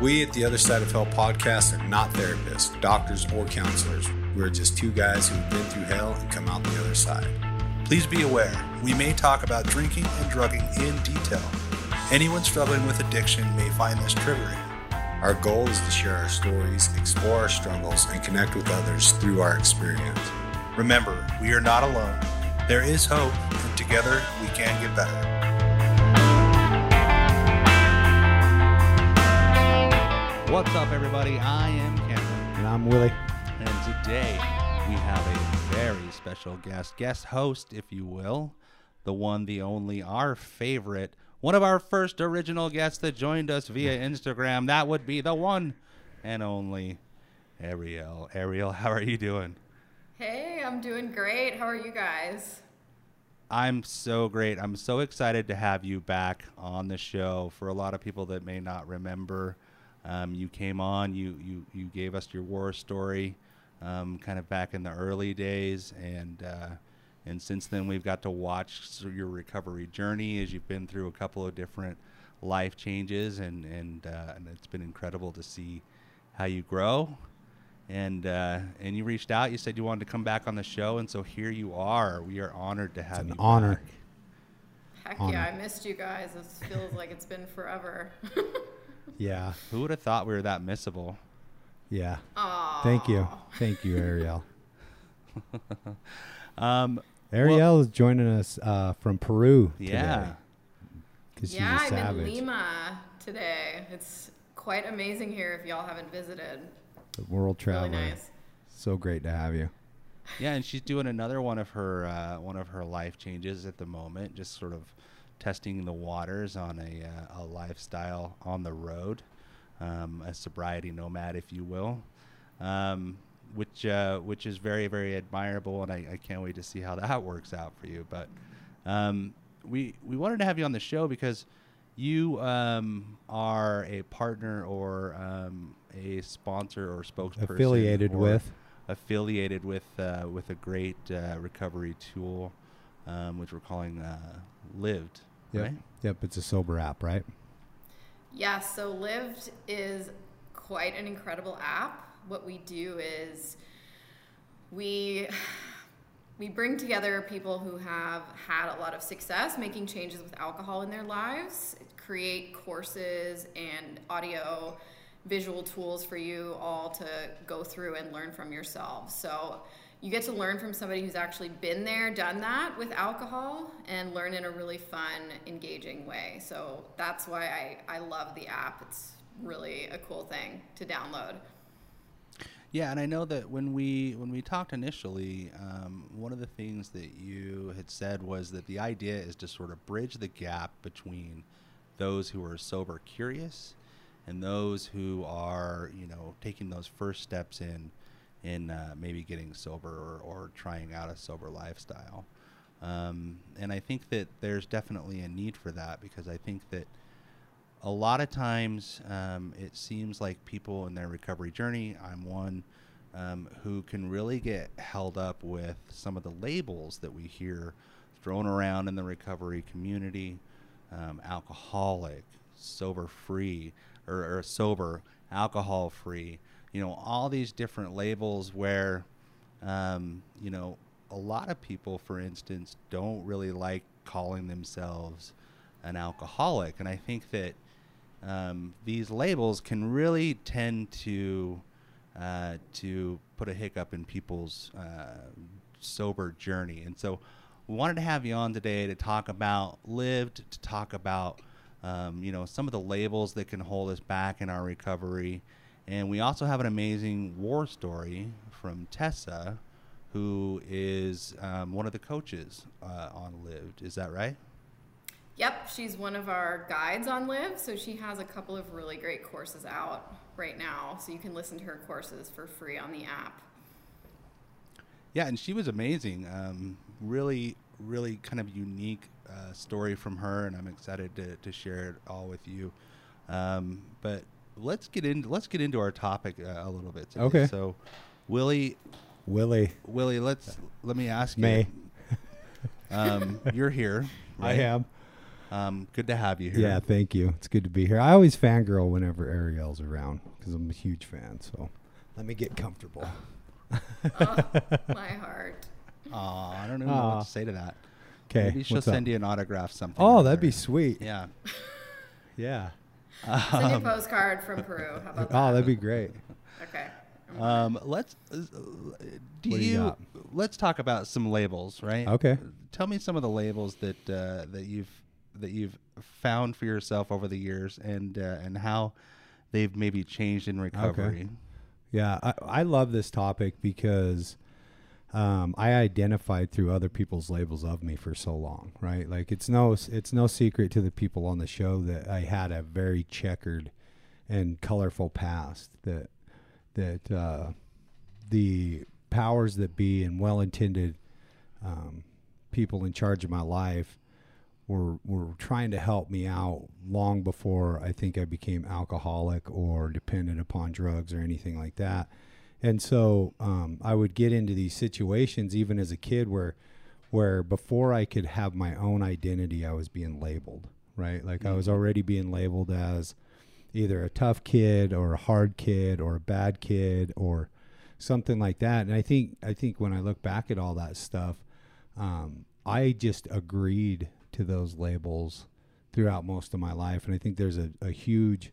We at the Other Side of Hell podcast are not therapists, doctors, or counselors. We're just two guys who've been through hell and come out the other side. Please be aware, we may talk about drinking and drugging in detail. Anyone struggling with addiction may find this triggering. Our goal is to share our stories, explore our struggles, and connect with others through our experience. Remember, we are not alone. There is hope, and together we can get better. What's up, everybody? I am Cameron, And I'm Willie. and today we have a very special guest, guest host, if you will, the one, the only, our favorite, one of our first original guests that joined us via Instagram. That would be the one and only Arielle. Arielle, how are you doing? Hey, I'm doing great. How are you guys? I'm so great. I'm so excited to have you back on the show. For a lot of people that may not remember, um, you came on, you, you, you gave us your war story um, kind of back in the early days. And, uh, and since then, we've got to watch your recovery journey as you've been through a couple of different life changes. And, and, uh, and it's been incredible to see how you grow and uh, and you reached out. You said you wanted to come back on the show, and so here you are. We are honored to have an you. honor. back. Heck Honor. yeah, I missed you guys. This feels like it's been forever. Yeah. Who would have thought we were that missable? Yeah. Aw. Thank you. Thank you, Arielle. Um, Arielle is joining us uh, from Peru. yeah. Because Yeah, she's a I'm savage. in Lima today. It's quite amazing here if y'all haven't visited. The world traveler. Really nice. So great to have you. Yeah, and she's doing another one of her uh, one of her life changes at the moment, just sort of testing the waters on a uh, a lifestyle on the road, um, a sobriety nomad, if you will, um, which uh, which is very very admirable, and I, I can't wait to see how that works out for you. But um, we we wanted to have you on the show because you um, are a partner or um, a sponsor or spokesperson Affiliated or- with. affiliated with uh, with a great uh, recovery tool, um, which we're calling uh, Lived. Yep. Right? Yep. It's a sober app, right? Yeah, so Lived is quite an incredible app. What we do is we we bring together people who have had a lot of success making changes with alcohol in their lives, create courses and audio visual tools for you all to go through and learn from yourselves. So you get to learn from somebody who's actually been there, done that with alcohol, and learn in a really fun, engaging way. So that's why I, I love the app. It's really a cool thing to download. Yeah, and I know that when we when we talked initially, um, one of the things that you had said was that the idea is to sort of bridge the gap between those who are sober curious and those who are you know taking those first steps in in uh, maybe getting sober or, or trying out a sober lifestyle. Um, and I think that there's definitely a need for that because I think that a lot of times um, it seems like people in their recovery journey, I'm one um, who can really get held up with some of the labels that we hear thrown around in the recovery community um, alcoholic, sober free, or, or sober, alcohol free. You know, all these different labels where, um, you know, a lot of people, for instance, don't really like calling themselves an alcoholic. And I think that um, these labels can really tend to uh, to put a hiccup in people's uh, sober journey. And so, we wanted to have you on today to talk about lived, to talk about um, you know some of the labels that can hold us back in our recovery, and we also have an amazing war story from Tessa, who is um, one of the coaches uh, on Lived. Is that right? Yep, she's one of our guides on Lived, so she has a couple of really great courses out right now, so you can listen to her courses for free on the app. Yeah, and she was amazing. Um, really, really kind of unique uh, story from her, and I'm excited to, to share it all with you. Um, but let's get into let's get into our topic uh, a little bit. Today. Okay. So, Willie, Willie. Willie, let's let me ask you. May. Um, you're here. I am. Um, good to have you here. Yeah, thank you. It's good to be here. I always fangirl whenever Arielle's around because I'm a huge fan. So let me get comfortable. oh, my heart. Oh, I don't know Aw. what to say to that. Okay. Maybe she'll what's up? send you an autograph something. Oh, that'd be sweet. Yeah. Yeah. Send you a postcard from Peru. How about that? Oh, that'd be great. Okay. Um, let's. Uh, do What do you you? got? let's talk about some labels, right? Okay. Tell me some of the labels that uh, that you've that you've found for yourself over the years, and uh, and how they've maybe changed in recovery. Okay. Yeah, I, I love this topic because um, I identified through other people's labels of me for so long, right? Like it's no it's no secret to the people on the show that I had a very checkered and colorful past that that uh, the powers that be and well-intended um, people in charge of my life were were trying to help me out long before I think I became alcoholic or dependent upon drugs or anything like that. And so um, I would get into these situations even as a kid where where before I could have my own identity, I was being labeled, right? Like I was already being labeled as either a tough kid or a hard kid or a bad kid or something like that. And I think I think when I look back at all that stuff, um, I just agreed to those labels throughout most of my life, and I think there's a, a huge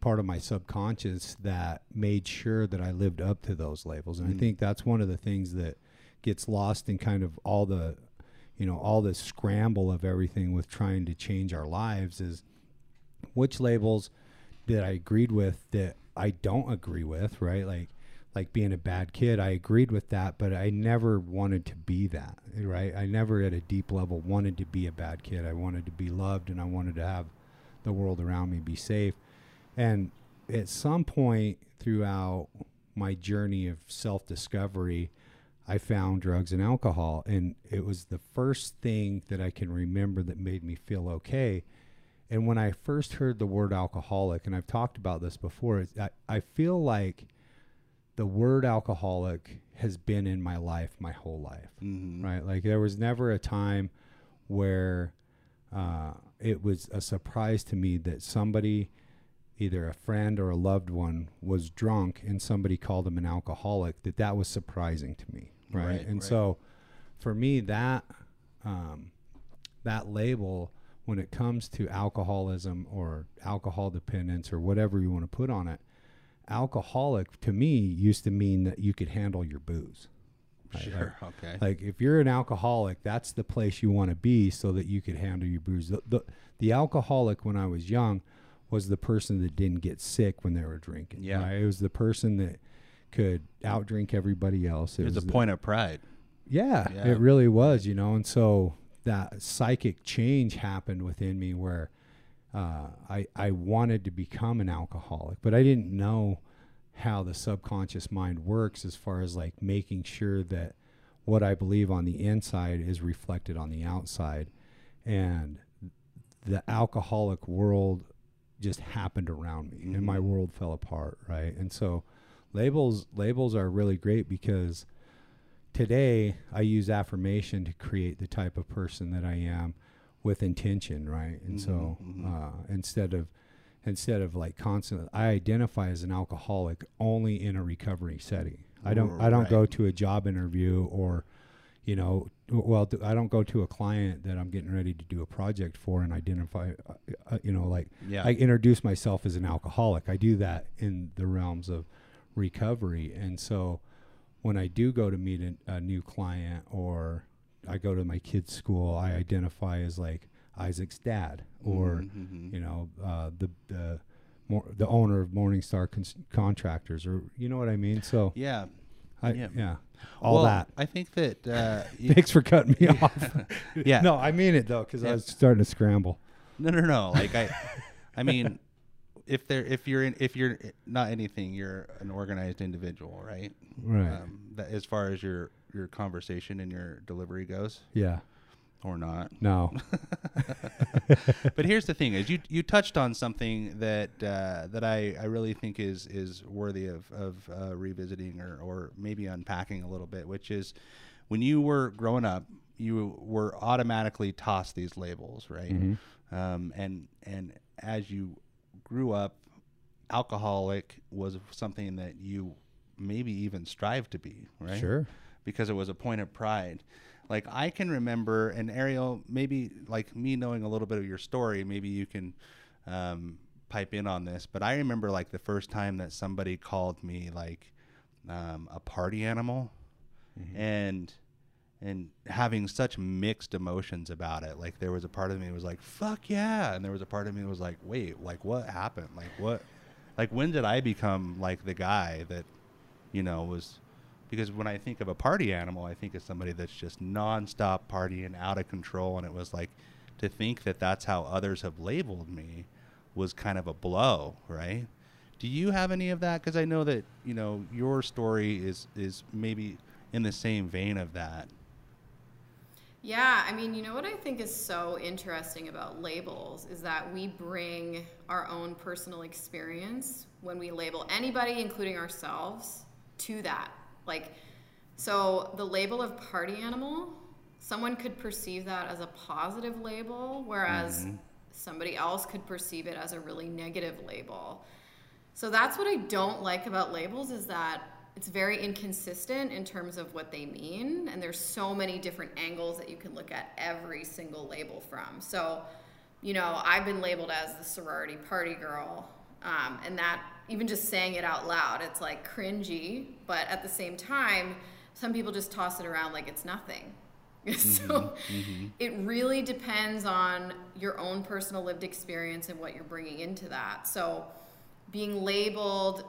part of my subconscious that made sure that I lived up to those labels. And I Mm. think that's one of the things that gets lost in kind of all the you know all the scramble of everything with trying to change our lives is which labels that I agreed with that I don't agree with, right? Like like being a bad kid, I agreed with that, but I never wanted to be that, right? I never at a deep level wanted to be a bad kid. I wanted to be loved and I wanted to have the world around me be safe. And at some point throughout my journey of self-discovery, I found drugs and alcohol and it was the first thing that I can remember that made me feel okay. And when I first heard the word alcoholic, and I've talked about this before, I, I feel like the word alcoholic has been in my life my whole life, Mhm. right? Like there was never a time where uh, it was a surprise to me that somebody, either a friend or a loved one, was drunk and somebody called them an alcoholic. That that was surprising to me, right? Right, and right. so, for me, that um, that label when it comes to alcoholism or alcohol dependence or whatever you want to put on it, alcoholic to me used to mean that you could handle your booze. Right? Sure. Okay. Like if you're an alcoholic, that's the place you want to be so that you could handle your booze. The, the the alcoholic when I was young was the person that didn't get sick when they were drinking. Yeah. right? It was the person that could outdrink everybody else. It It's a was the- point of pride. yeah, Yeah. it really was, you know. And so that psychic change happened within me where uh, I I wanted to become an alcoholic, but I didn't know how the subconscious mind works as far as like making sure that what I believe on the inside is reflected on the outside, and the alcoholic world just happened around me, and my Mhm. world fell apart, right? And so labels labels are really great because today I use affirmation to create the type of person that I am with intention, right? And so Mhm, mhm. uh, instead of instead of like constantly I identify as an alcoholic only in a recovery setting. I don't I don't go to a job interview or you know well I don't go to a client that I'm getting ready to do a project for and identify uh, uh, you know like Yeah. I introduce myself as an alcoholic. I do that in the realms of recovery. And so when I do go to meet a, a new client or I go to my kid's school, I identify as like Isaac's dad or, Mhm, mhm. you know, uh, the, the, the owner of Morningstar Cons- Contractors or, you know what I mean? So, yeah. I, yeah. yeah. all Well, that. I think that. Uh, Thanks for cutting me off. yeah. No, I mean it though, because. I was starting to scramble. No, no, no. Like I, I mean, if there, if you're in, if you're not anything, you're an organized individual, right? Right. Um, that as far as your your conversation and your delivery goes, yeah. Or not. No. but here's the thing: is you you touched on something that uh, that I, I really think is is worthy of of uh, revisiting or or maybe unpacking a little bit, which is when you were growing up, you were automatically tossed these labels, right? Mhm. um, and and as you grew up, alcoholic was something that you maybe even strive to be, right? Sure. Because it was a point of pride. Like I can remember, and Arielle, maybe like me knowing a little bit of your story, maybe you can um, pipe in on this. But I remember like the first time that somebody called me like um, a party animal, and and having such mixed emotions about it. Like there was a part of me that was like, "Fuck yeah," and there was a part of me that was like, "Wait, like what happened? Like what? Like when did I become like the guy that, you know, was?" Because when I think of a party animal, I think of somebody that's just nonstop partying, out of control, and it was like to think that that's how others have labeled me was kind of a blow, right? Do you have any of that? Because I know that you know your story is is maybe in the same vein of that. Yeah, I mean, you know what I think is so interesting about labels is that we bring our own personal experience when we label anybody, including ourselves, to that. Like, so the label of party animal, someone could perceive that as a positive label, whereas somebody else could perceive it as a really negative label. So that's what I don't like about labels is that it's very inconsistent in terms of what they mean and there's so many different angles that you can look at every single label from. So, you know, I've been labeled as the sorority party girl um, and that even just saying it out loud, it's like cringy, but at the same time, some people just toss it around like it's nothing. so mm-hmm. Mm-hmm. it really depends on your own personal lived experience and what you're bringing into that. So being labeled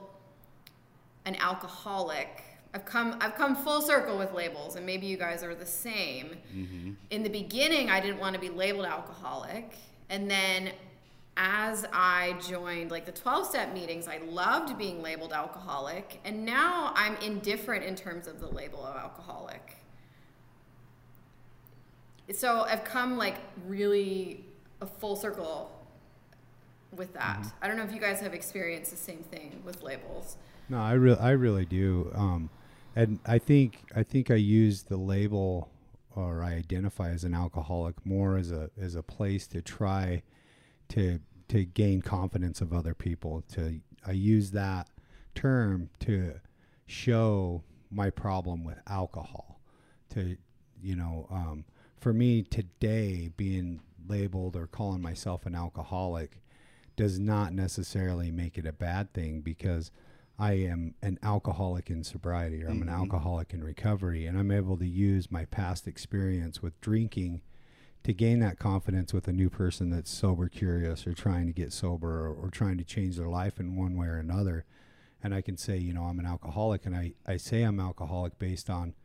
an alcoholic I've come I've come full circle with labels and maybe you guys are the same. Mm-hmm. In the beginning I didn't want to be labeled alcoholic and then as I joined like the 12 step meetings I loved being labeled alcoholic and now I'm indifferent in terms of the label of alcoholic. So I've come like really a full circle with that. I don't know if you guys have experienced the same thing with labels. No, I really, I really do. Um, and I think, I think I use the label, or I identify as an alcoholic more as a as a place to try to to gain confidence of other people. To I use that term to show my problem with alcohol. To you know, um, for me today, being labeled or calling myself an alcoholic does not necessarily make it a bad thing because I am an alcoholic in sobriety or I'm an alcoholic in recovery and I'm able to use my past experience with drinking to gain that confidence with a new person that's sober curious or trying to get sober or, or trying to change their life in one way or another. And I can say you know I'm an alcoholic and I, I say I'm alcoholic based on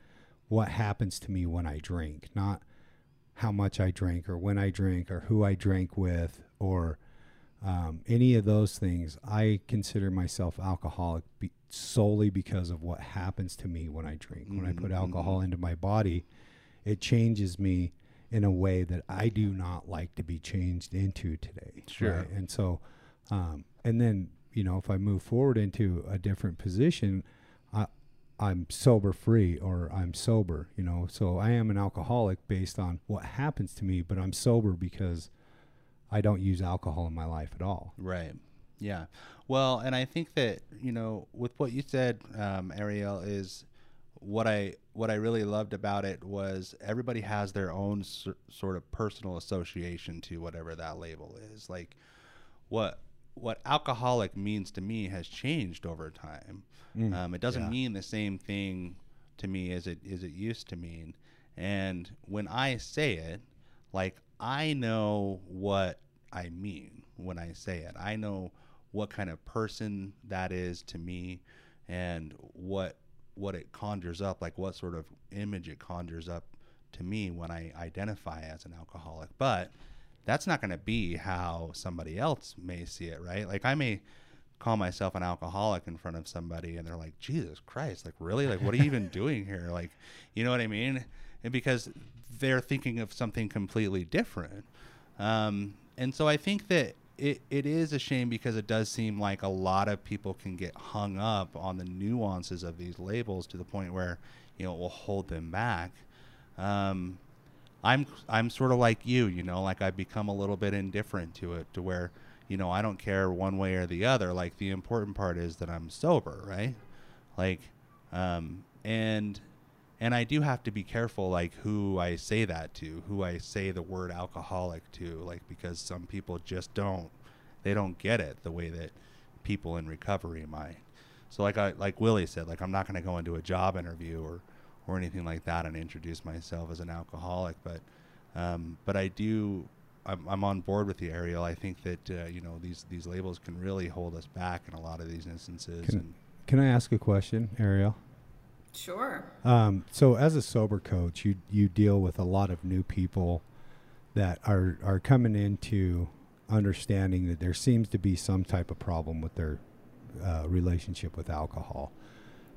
what happens to me when I drink not how much I drink or when I drink or who I drank with or um, any of those things, I consider myself alcoholic be- solely because of what happens to me when I drink. When I put alcohol into my body, it changes me in a way that I do not like to be changed into today. Sure. And so, um, and then, you know, if I move forward into a different position, I, I'm sober free or I'm sober, you know. So I am an alcoholic based on what happens to me, but I'm sober because I don't use alcohol in my life at all. Right. Yeah. Well, and I think that you know, with what you said, um, Arielle, is what I what I really loved about it was everybody has their own s- sort of personal association to whatever that label is. Like what what alcoholic means to me has changed over time. um, it doesn't yeah. mean the same thing to me as it as it used to mean. And when I say it, like I know what I mean when I say it. I know what kind of person that is to me and what what it conjures up, like what sort of image it conjures up to me when I identify as an alcoholic. But that's not going to be how somebody else may see it, right? Like I may call myself an alcoholic in front of somebody and they're like, Jesus Christ, like really? Like what are you even doing here? Like, you know what I mean? And because they're thinking of something completely different. Um, and so I think that it, it is a shame because it does seem like a lot of people can get hung up on the nuances of these labels to the point where, you know, it will hold them back. Um, I'm I'm sort of like you, you know, like I've become a little bit indifferent to it, to where you know I don't care one way or the other. Like the important part is that I'm sober, right? Like, um, and and I do have to be careful, like who I say that to, who I say the word alcoholic to, like because some people just don't, they don't get it the way that people in recovery might. So like I like Willie said, like I'm not going to go into a job interview or or anything like that and introduce myself as an alcoholic, but um, but I do. I'm, I'm on board with the Arielle. I think that uh, you know these these labels can really hold us back in a lot of these instances. Can, and can I ask a question, Arielle? Sure. Um, so as a sober coach, you you deal with a lot of new people that are are coming into understanding that there seems to be some type of problem with their uh, relationship with alcohol.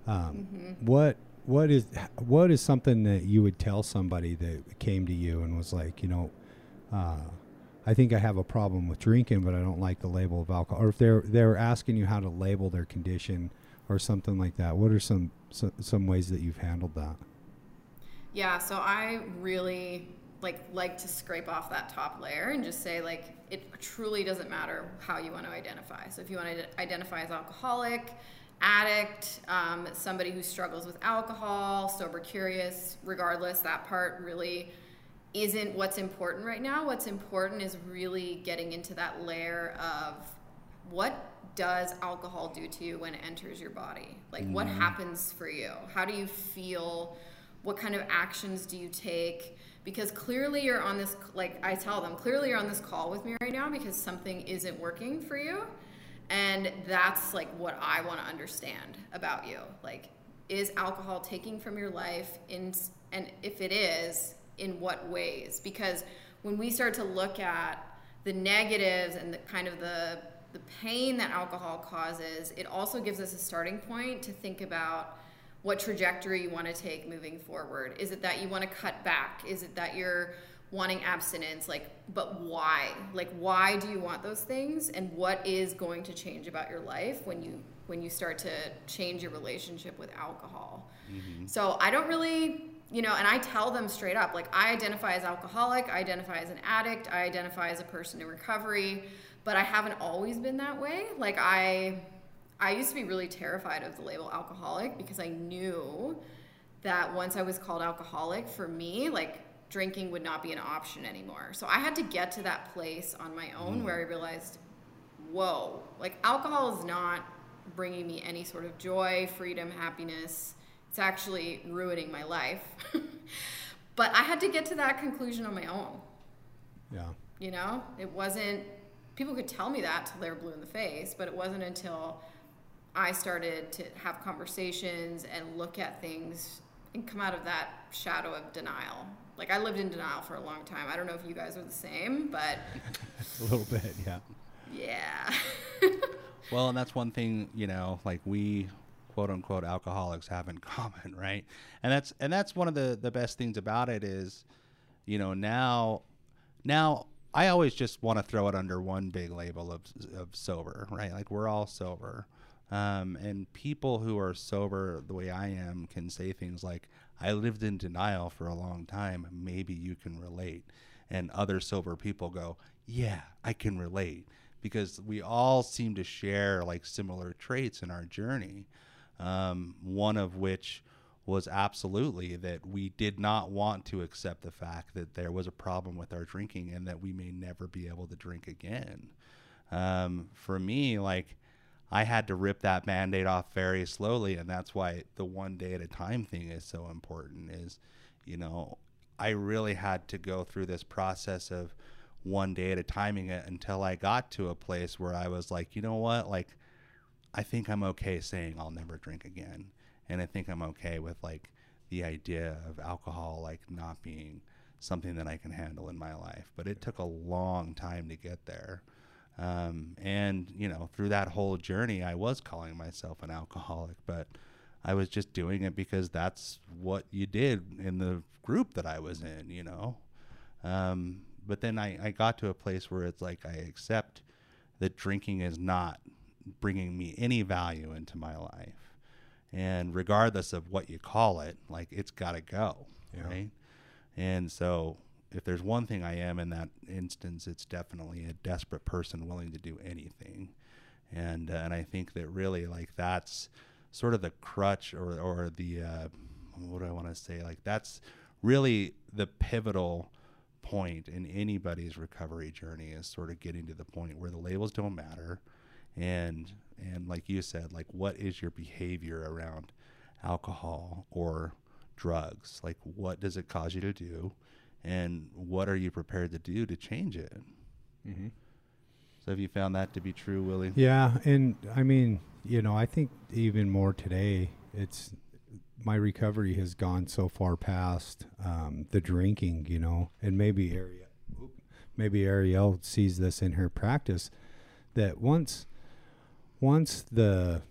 Um, Mm-hmm. What what is what is something that you would tell somebody that came to you and was like, you know, uh, I think I have a problem with drinking, but I don't like the label of alcohol. Or if they're they're asking you how to label their condition or something like that, what are some some, some ways that you've handled that? Yeah, so I really like like to scrape off that top layer and just say like it truly doesn't matter how you want to identify. So if you want to identify as alcoholic, addict, um, somebody who struggles with alcohol, sober curious, regardless, that part really isn't what's important right now. What's important is really getting into that layer of what does alcohol do to you when it enters your body? Like, what mm-hmm. happens for you? How do you feel? What kind of actions do you take? Because clearly you're on this, like I tell them, clearly you're on this call with me right now because something isn't working for you. And that's like what I want to understand about you. Like, is alcohol taking from your life? In, and if it is, in what ways? Because when we start to look at the negatives and the kind of the the pain that alcohol causes, it also gives us a starting point to think about what trajectory you want to take moving forward. Is it that you want to cut back? Is it that you're wanting abstinence? Like, but why? Like, why do you want those things? And what is going to change about your life when you when you start to change your relationship with alcohol? Mm-hmm. So I don't really, you know, and I tell them straight up, like I identify as alcoholic, I identify as an addict, I identify as a person in recovery, but I haven't always been that way. Like I I used to be really terrified of the label alcoholic because I knew that once I was called alcoholic, for me, like drinking would not be an option anymore. So I had to get to that place on my own mm. where I realized, whoa, like alcohol is not bringing me any sort of joy, freedom, happiness. It's actually ruining my life. but I had to get to that conclusion on my own. Yeah. You know, it wasn't, people could tell me that till they were blue in the face, but it wasn't until I started to have conversations and look at things and come out of that shadow of denial. Like, I lived in denial for a long time. I don't know if you guys are the same, but A little bit, yeah. yeah. Well, and that's one thing, you know, like we quote unquote alcoholics have in common, right? And that's and that's one of the the best things about it is, you know, now now I always just want to throw it under one big label of of sober, right? Like we're all sober. Um, and people who are sober the way I am can say things like, I lived in denial for a long time. Maybe you can relate. And other sober people go, Yeah, I can relate because we all seem to share like similar traits in our journey. Um, one of which was absolutely that we did not want to accept the fact that there was a problem with our drinking and that we may never be able to drink again. Um, for me, like, I had to rip that band-aid off very slowly, and that's why the one day at a time thing is so important. Is, you know, I really had to go through this process of one day at a timing it until I got to a place where I was like, you know what, like, I think I'm okay saying I'll never drink again, and I think I'm okay with like the idea of alcohol like not being something that I can handle in my life. But it took a long time to get there. Um, and you know, through that whole journey, I was calling myself an alcoholic, but I was just doing it because that's what you did in the group that I was in, you know. Um, but then I, I got to a place where it's like I accept that drinking is not bringing me any value into my life. And regardless of what you call it, like it's got to go, Yeah. right? And so if there's one thing I am in that instance, it's definitely a desperate person willing to do anything, and uh, and I think that really like that's sort of the crutch or or the uh, what do I want to say like that's really the pivotal point in anybody's recovery journey is sort of getting to the point where the labels don't matter and and like you said like what is your behavior around alcohol or drugs? Like what does it cause you to do? And what are you prepared to do to change it? Mm-hmm. so have you found that to be true willie? Yeah, and I mean, you know, I think even more today, it's my recovery has gone so far past um, the drinking, you know, and maybe Arielle, maybe Arielle sees this in her practice that once once the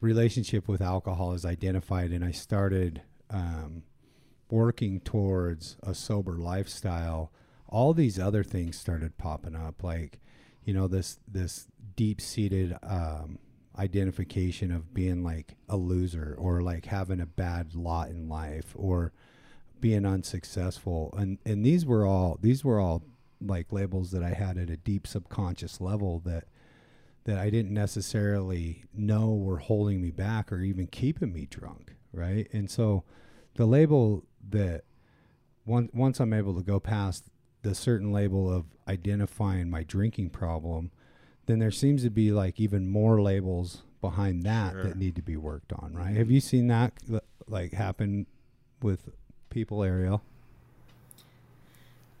relationship with alcohol is identified and I started um, working towards a sober lifestyle, all these other things started popping up, like you know this this deep seated um, identification of being like a loser or like having a bad lot in life or being unsuccessful, and and these were all these were all like labels that I had at a deep subconscious level that that I didn't necessarily know were holding me back or even keeping me drunk, right? And so the label that once once I'm able to go past the certain label of identifying my drinking problem, then there seems to be like even more labels behind that Sure. that need to be worked on, right? Have you seen that like happen with people, Arielle?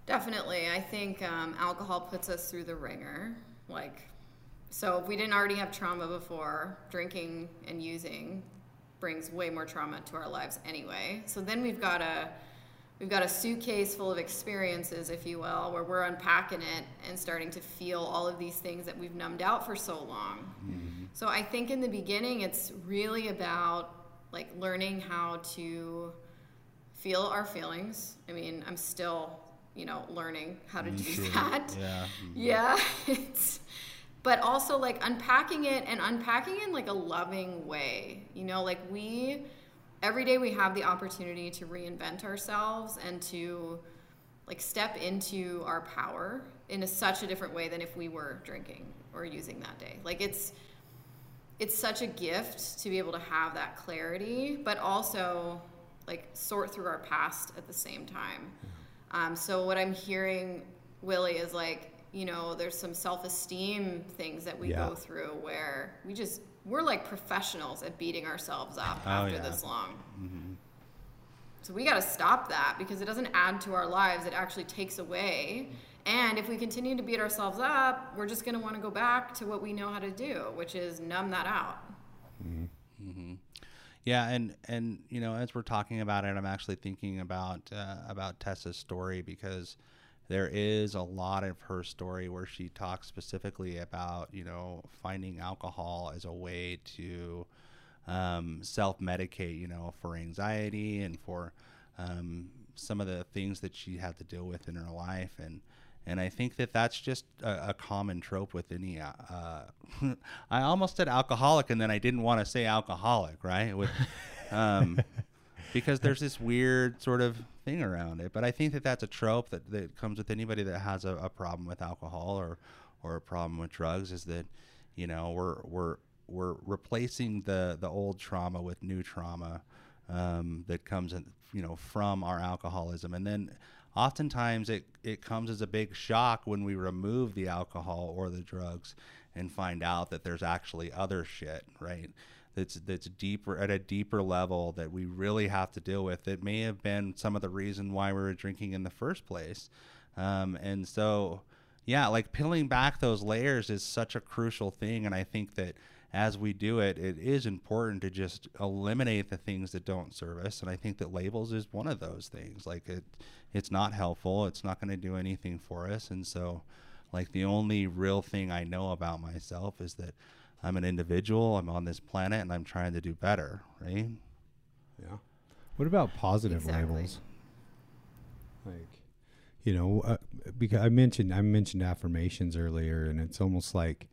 Definitely. I think um, alcohol puts us through the ringer. Like, so if we didn't already have trauma before, drinking and using brings way more trauma to our lives anyway. So then we've got a we've got a suitcase full of experiences, if you will, where we're unpacking it and starting to feel all of these things that we've numbed out for so long. Mm-hmm. So I think in the beginning it's really about like learning how to feel our feelings. I mean, I'm still, you know, learning how to do that. yeah Yeah, it's but also like unpacking it and unpacking it in like a loving way. You know, like we every day we have the opportunity to reinvent ourselves and to like step into our power in a, such a different way than if we were drinking or using that day. Like it's it's such a gift to be able to have that clarity, but also like sort through our past at the same time. Um, so what I'm hearing, Willie, is like you know there's some self-esteem things that we Yeah. go through where we just we're like professionals at beating ourselves up Oh, after yeah. this long. So we got to stop that because it doesn't add to our lives. It actually takes away. And if we continue to beat ourselves up, we're just going to want to go back to what we know how to do, which is numb that out. Mm-hmm. Yeah, and and you know, as we're talking about it, I'm actually thinking about uh, about Tessa's story because there is a lot of her story where she talks specifically about you know finding alcohol as a way to um, self medicate, you know, for anxiety and for um, some of the things that she had to deal with in her life and. And I think that that's just a, a common trope with any. Uh, I almost said alcoholic, and then I didn't want to say alcoholic, right? With, um, because there's this weird sort of thing around it. But I think that that's a trope that, that comes with anybody that has a, a problem with alcohol or or a problem with drugs. Is that you know we're we're we're replacing the the old trauma with new trauma um, that comes in, you know from our alcoholism, and then oftentimes it it comes as a big shock when we remove the alcohol or the drugs and find out that there's actually other shit, right? That's that's deeper at a deeper level that we really have to deal with. It may have been some of the reason why we were drinking in the first place, um, and so yeah, like peeling back those layers is such a crucial thing, and I think that as we do it, it is important to just eliminate the things that don't serve us. And I think that labels is one of those things. Like it, it's not helpful. It's not going to do anything for us. And so, like the only real thing I know about myself is that I'm an individual. I'm on this planet, and I'm trying to do better. Right? Yeah. What about positive Exactly. labels? Like, you know, uh, because I mentioned I mentioned affirmations earlier, and it's almost like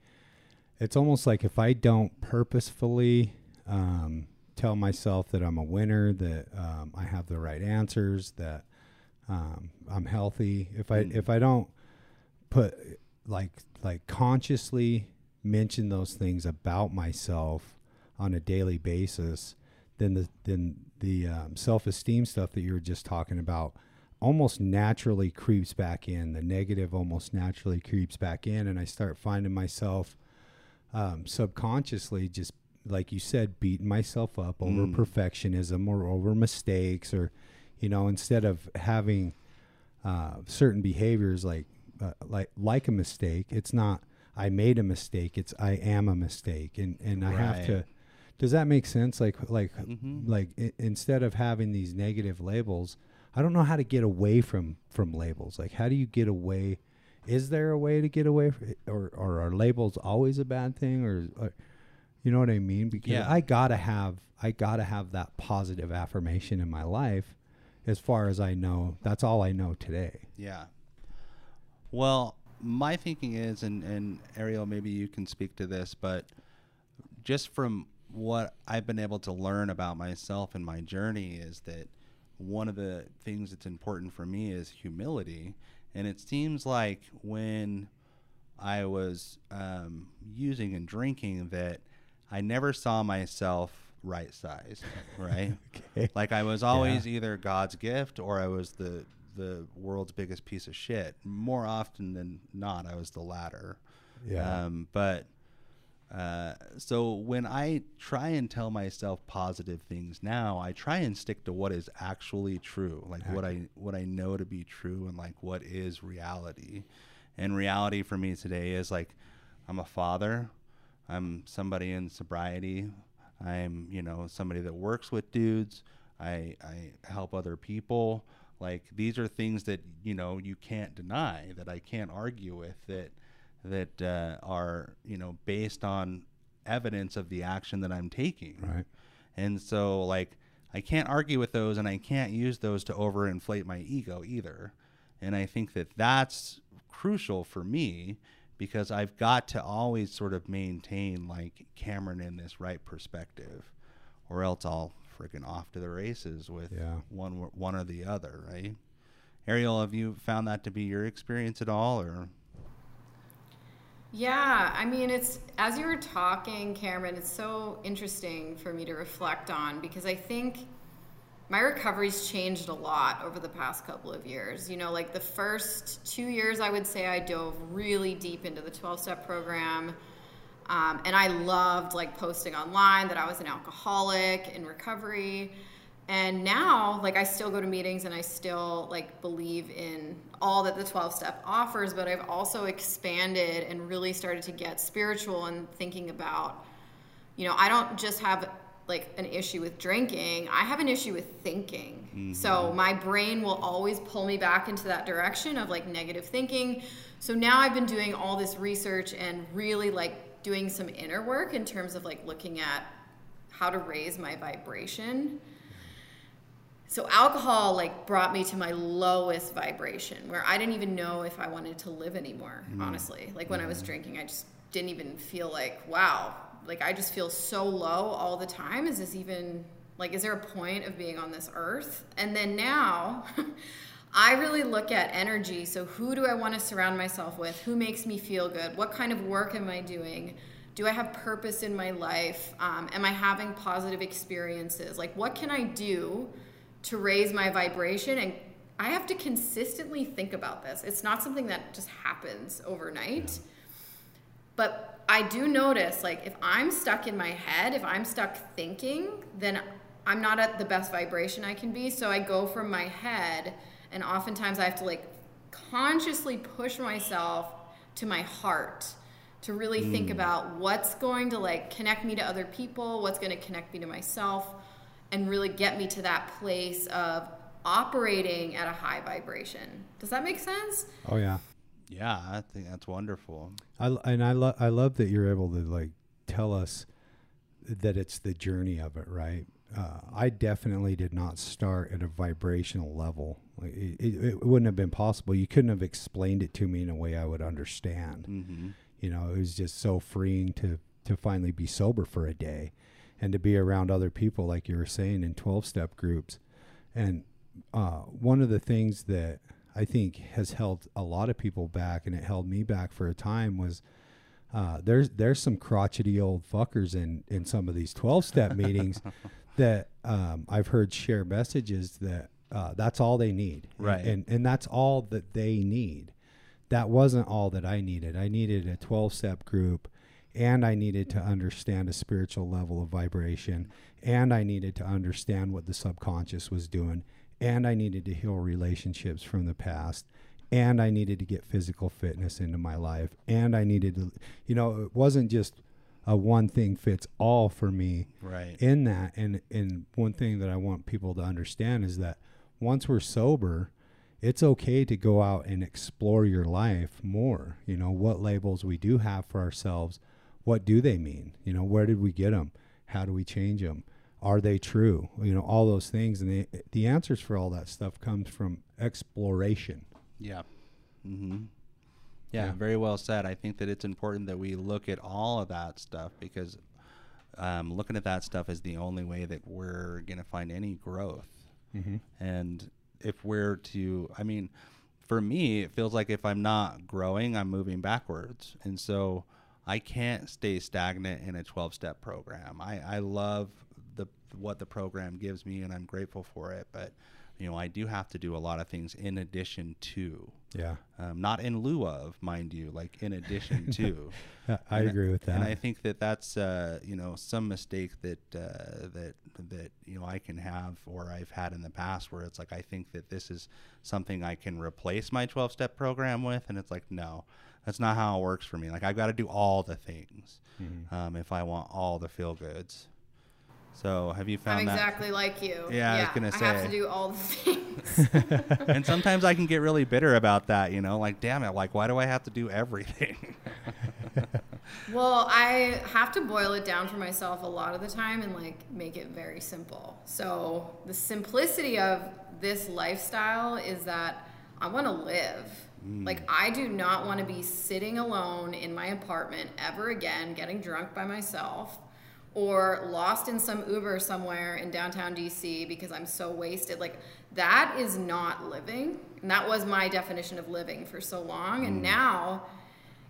it's almost like if I don't purposefully um, tell myself that I'm a winner, that um, I have the right answers, that Um, I'm healthy. If I Mm. if I don't put like like consciously mention those things about myself on a daily basis, then the then the um, self esteem stuff that you were just talking about almost naturally creeps back in. The negative almost naturally creeps back in, and I start finding myself um, subconsciously just like you said, beating myself up over Mm. perfectionism or over mistakes, or you know, instead of having uh, certain behaviors like uh, like like a mistake, it's not I made a mistake. It's I am a mistake, and and I have to. Does that make sense? Like like Mhm. like I- instead of having these negative labels, I don't know how to get away from from labels. Like how do you get away? Is there a way to get away, or or are labels always a bad thing, or, or you know what I mean? Because Yeah. I gotta have I gotta have that positive affirmation in my life. As far as I know, that's all I know today. Yeah. Well, my thinking is, and, and Arielle, maybe you can speak to this, but just from what I've been able to learn about myself and my journey is that one of the things that's important for me is humility. And it seems like when I was um, using and drinking, that I never saw myself right size, right? Okay. Like I was always either God's gift or I was the the world's biggest piece of shit. More often than not, I was the latter. Yeah. Um, but uh, so when I try and tell myself positive things now, I try and stick to what is actually true, like what I what I know to be true, and like what is reality. And reality for me today is like I'm a father. I'm somebody in sobriety. I'm, you know, somebody that works with dudes. I, I help other people. Like these are things that you know you can't deny that I can't argue with that that uh, are you know based on evidence of the action that I'm taking. Right. And so like I can't argue with those and I can't use those to overinflate my ego either. And I think that that's crucial for me because I've got to always sort of maintain like Cameron in this right perspective or else I'll freaking off to the races with Yeah. one one or the other, right? Arielle, have you found that to be your experience at all or Yeah, I mean, it's as you were talking, Cameron, it's so interesting for me to reflect on because I think my recovery's changed a lot over the past couple of years. You know, like the first two years, I would say I dove really deep into the 12 step program. Um, and I loved like posting online that I was an alcoholic in recovery. And now, like, I still go to meetings and I still like believe in all that the 12 step offers, but I've also expanded and really started to get spiritual and thinking about, you know, I don't just have like an issue with drinking, I have an issue with thinking. So my brain will always pull me back into that direction of like negative thinking. So now I've been doing all this research and really like doing some inner work in terms of like looking at how to raise my vibration. So alcohol like brought me to my lowest vibration where I didn't even know if I wanted to live anymore, mm-hmm. honestly. Like when I was mm-hmm. drinking, I just didn't even feel like, wow, like I just feel so low all the time. Is this even like is there a point of being on this earth? And then now I really look at energy. So who do I want to surround myself with? Who makes me feel good? What kind of work am I doing? Do I have purpose in my life? Um, am I having positive experiences? Like, what can I do to raise my vibration? And I have to consistently think about this. It's not something that just happens overnight. But I do notice, like, if I'm stuck in my head, if I'm stuck thinking, then I'm not at the best vibration I can be. So I go from my head, and oftentimes I have to, like, consciously push myself to my heart to really think mm. about what's going to, like, connect me to other people, what's going to connect me to myself, and really get me to that place of operating at a high vibration. Does that make sense? Oh yeah. yeah, I think that's wonderful. I and I love I love that you're able to like tell us that it's the journey of it, right? Uh, I definitely did not start at a vibrational level. Like it, it, it wouldn't have been possible. You couldn't have explained it to me in a way I would understand. Mm-hmm. You know, it was just so freeing to to finally be sober for a day, and to be around other people like you were saying in twelve step groups, and uh, one of the things that I think has held a lot of people back, and it held me back for a time, was uh, there's there's some crotchety old fuckers in in some of these twelve step meetings that um, I've heard share messages that uh, that's all they need, Right. And and that's all that they need. That wasn't all that I needed. I needed a twelve step group, and I needed to understand a spiritual level of vibration, and I needed to understand what the subconscious was doing, and I needed to heal relationships from the past, and I needed to get physical fitness into my life, and I needed to, you know, it wasn't just a one thing fits all for me Right. in that. And and one thing that I want people to understand is that once we're sober it's okay to go out and explore your life more. You know what labels we do have for ourselves what do they mean? You know where did we get them how do we change them are they true? You know all those things. And the the answers for all that stuff comes from exploration. Yeah. Mm-hmm. Yeah, Yeah. very well said. I think that it's important that we look at all of that stuff because um, looking at that stuff is the only way that we're going to find any growth. mm-hmm. And if we're to, I mean, for me, it feels like if I'm not growing, I'm moving backwards. And so I can't stay stagnant in a 12 step program. I, I love the what the program gives me and I'm grateful for it. But, you know, I do have to do a lot of things in addition to, yeah um, not in lieu of, mind you, like in addition to. I- And agree with that And I think that that's uh, you know some mistake that uh, that that you know I can have or I've had in the past where it's like I think that this is something I can replace my 12 step program with, and it's like no, that's not how it works for me. Like I've got to do all the things Mm-hmm. um, if I want all the feel goods. So have you found I'm that? exactly like you. Yeah, I was gonna say. I have to do all the things. and sometimes I can get really bitter about that. You know, like damn it, like why do I have to do everything? Well, I have to boil it down for myself a lot of the time and like make it very simple. So, the simplicity of this lifestyle is that I want to live. Mm. Like, I do not want to be sitting alone in my apartment ever again, getting drunk by myself, or lost in some Uber somewhere in downtown DC because I'm so wasted. Like, that is not living. And that was my definition of living for so long. And mm. now,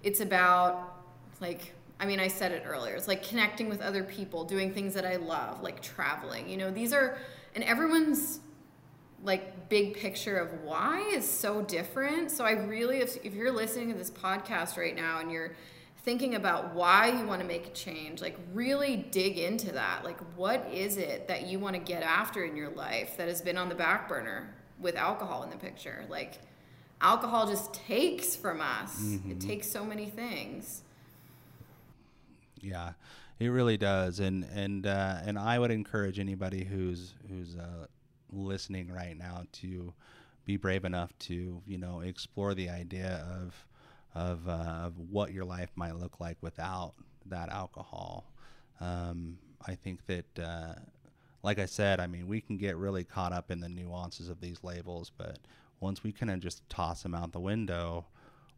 it's about like i mean i said it earlier it's like connecting with other people doing things that i love like traveling you know these are and everyone's like big picture of why is so different so i really if, if you're listening to this podcast right now and you're thinking about why you want to make a change like really dig into that. Like what is it that you want to get after in your life that has been on the back burner with alcohol in the picture? Like alcohol just takes from us. It takes so many things. Yeah, it really does, and and uh, and I would encourage anybody who's who's uh, listening right now to be brave enough to you know explore the idea of of, uh, of what your life might look like without that alcohol. Um, I think that, uh, like I said, I mean, we can get really caught up in the nuances of these labels, but once we kind of just toss them out the window,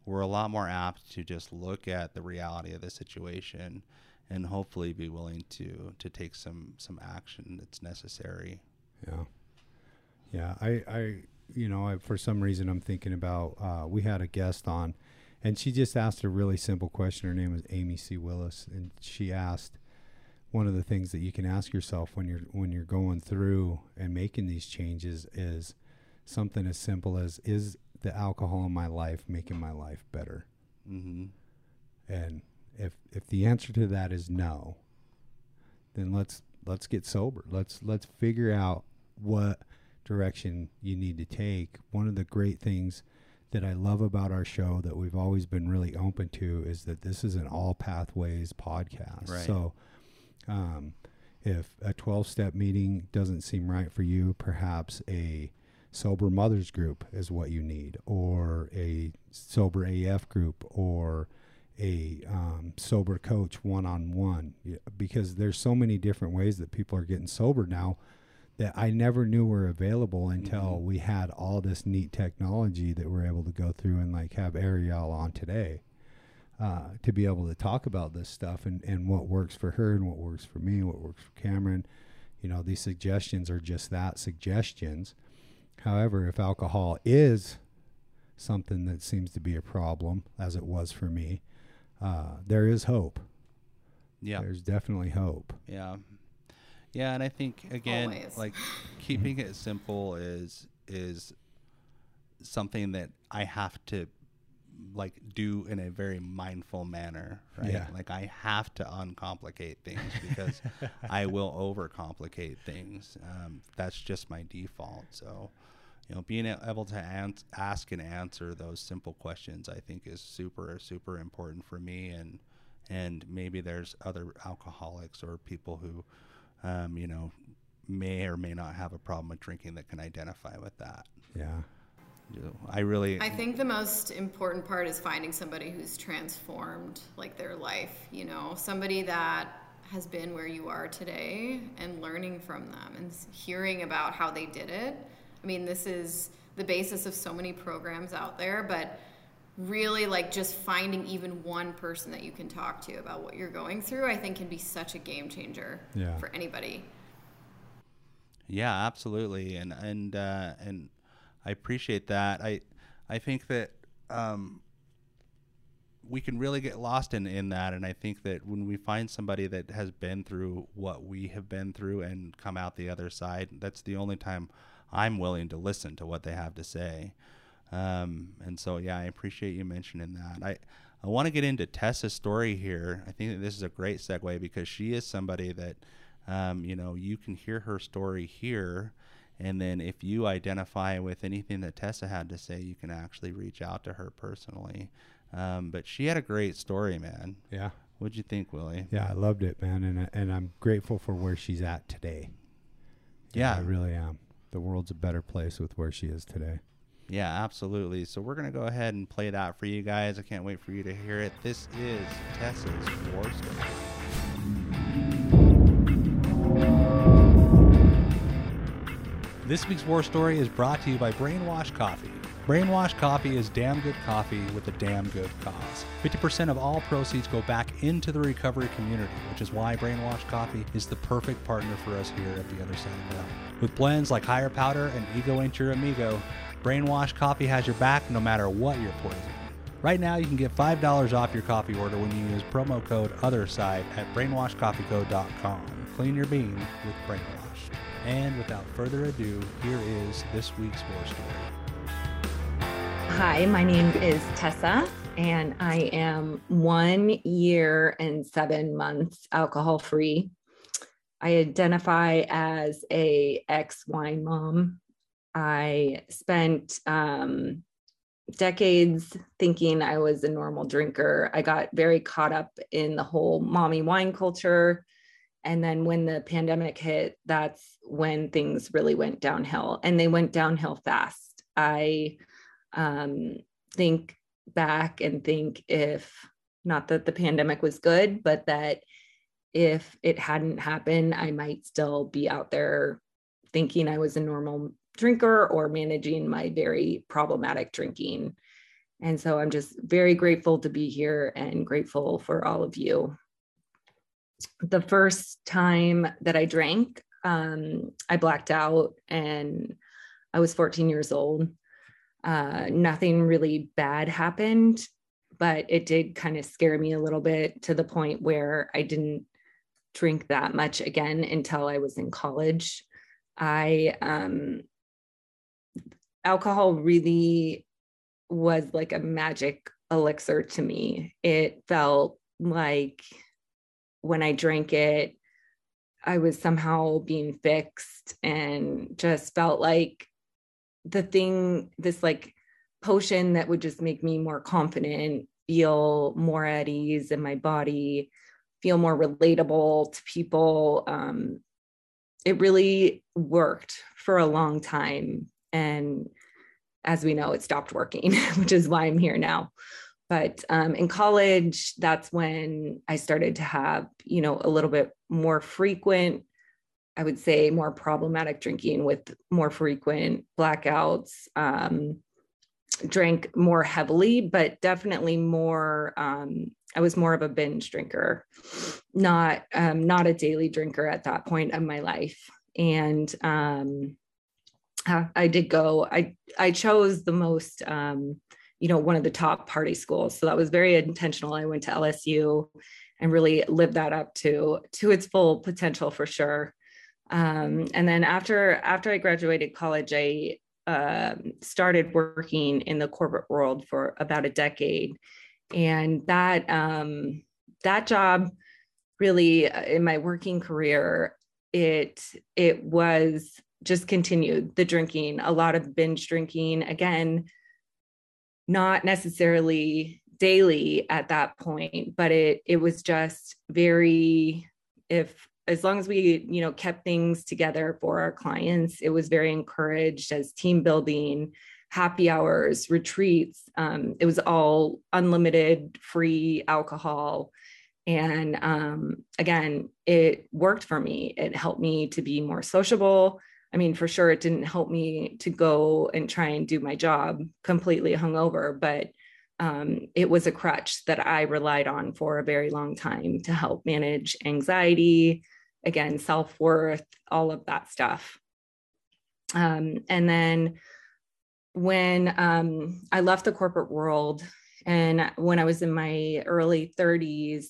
we're a lot more apt to just look at the reality of the situation and hopefully be willing to to take some some action that's necessary. Yeah. Yeah. I, I, you know, I, for some reason I'm thinking about, uh, we had a guest on and she just asked a really simple question. Her name was Amy C. Willis. And she asked one of the things that you can ask yourself when you're, when you're going through and making these changes is something as simple as, is the alcohol in my life making my life better? Mm-hmm. And if if the answer to that is no, then let's let's get sober. Let's let's figure out what direction you need to take. One of the great things that I love about our show that we've always been really open to is that this is an all pathways podcast. Right. So um, if a 12 step meeting doesn't seem right for you, perhaps a sober mothers group is what you need, or a sober AF group, or a um, sober coach one on one. Because there's so many different ways that people are getting sober now that I never knew were available until Mhm. we had all this neat technology that we're able to go through and like have Arielle on today uh, to be able to talk about this stuff and, and what works for her and what works for me, what works for Cameron. You know, these suggestions are just that suggestions. However, if alcohol is something that seems to be a problem, as it was for me, uh, there is hope. Yeah. There's definitely hope. Yeah. Yeah, and I think again, Always. like keeping it simple is is something that I have to like do in a very mindful manner, right? Yeah. Like I have to uncomplicate things because I will overcomplicate things. Um, that's just my default. So, you know, being able to ans- ask and answer those simple questions, I think, is super super important for me and and maybe there's other alcoholics or people who um, you know may or may not have a problem with drinking that can identify with that Yeah. you know, i really I think the most important part is finding somebody who's transformed like their life, you know, somebody that has been where you are today and learning from them and hearing about how they did it. I mean, this is the basis of so many programs out there, but really like just finding even one person that you can talk to about what you're going through, I think can be such a game changer Yeah. for anybody. Yeah, absolutely, and and uh, and I appreciate that. I I think that um, we can really get lost in in that, and I think that when we find somebody that has been through what we have been through and come out the other side, that's the only time I'm willing to listen to what they have to say. Um, and so, yeah, I appreciate you mentioning that. I I want to get into Tessa's story here. I think that this is a great segue because she is somebody that, um, you know, you can hear her story here. And then if you identify with anything that Tessa had to say, you can actually reach out to her personally. Um, but she had a great story, man. Yeah. What'd you think, Willie? Yeah, I loved it, man, and and I'm grateful for where she's at today. Yeah. I really am. The world's a better place with where she is today. Yeah, absolutely. So we're going to go ahead and play that for you guys. I can't wait for you to hear it. This is Tessa's War Story. This week's War Story is brought to you by Brainwash Coffee. Brainwash Coffee is damn good coffee with a damn good cause. 50% of all proceeds go back into the recovery community, which is why Brainwash Coffee is the perfect partner for us here at the other side of hell. With blends like Higher Powder and Ego Ain't Your Amigo, Brainwash Coffee has your back no matter what your poison. Right now, you can get $5 off your coffee order when you use promo code OTHERSIDE at brainwashcoffeeco.com. Clean your bean with Brainwash. And without further ado, here is this week's war story. Hi, my name is Tessa, and I am one year and seven months alcohol free. I identify as a ex wine mom. I spent um, decades thinking I was a normal drinker. I got very caught up in the whole mommy wine culture. And then when the pandemic hit, that's when things really went downhill and they went downhill fast. I um, think back and think if not that the pandemic was good, but that if it hadn't happened, I might still be out there thinking I was a normal drinker or managing my very problematic drinking. And so I'm just very grateful to be here and grateful for all of you. The first time that I drank, um, I blacked out and I was 14 years old. Uh, nothing really bad happened, but it did kind of scare me a little bit to the point where I didn't drink that much again until I was in college. I, um, alcohol really was like a magic elixir to me. It felt like when I drank it, I was somehow being fixed and just felt like the thing, this like potion that would just make me more confident, feel more at ease in my body, feel more relatable to people. Um, it really worked for a long time. And as we know, it stopped working, which is why I'm here now. But um, in college, that's when I started to have, you know, a little bit more frequent, I would say more problematic drinking with more frequent blackouts. Um, drank more heavily, but definitely more. Um, I was more of a binge drinker, not um, not a daily drinker at that point of my life. And um, I did go. I I chose the most, um, you know, one of the top party schools. So that was very intentional. I went to LSU and really lived that up to to its full potential for sure. Um, and then after after I graduated college, I uh, started working in the corporate world for about a decade, and that um, that job really uh, in my working career it it was just continued the drinking a lot of binge drinking again not necessarily daily at that point but it it was just very if as long as we you know kept things together for our clients it was very encouraged as team building happy hours retreats um, it was all unlimited free alcohol. And um, again it worked for me. It helped me to be more sociable i mean for sure it didn't help me to go and try and do my job completely hungover but um, it was a crutch that i relied on for a very long time to help manage anxiety again, self worth, all of that stuff. Um, and then when um, I left the corporate world and when I was in my early 30s,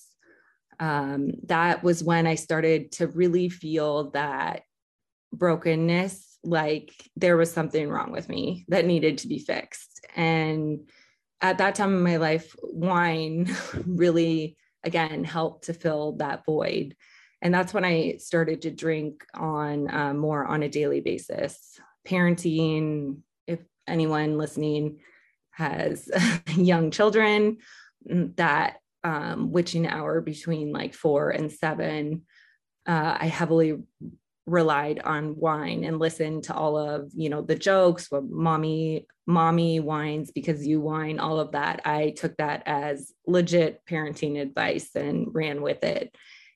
um, that was when I started to really feel that brokenness like there was something wrong with me that needed to be fixed. And at that time in my life, wine really, again, helped to fill that void and that's when i started to drink on uh, more on a daily basis parenting if anyone listening has young children mm, that um, witching hour between like four and seven uh, i heavily relied on wine and listened to all of you know the jokes what mommy mommy wines because you wine all of that i took that as legit parenting advice and ran with it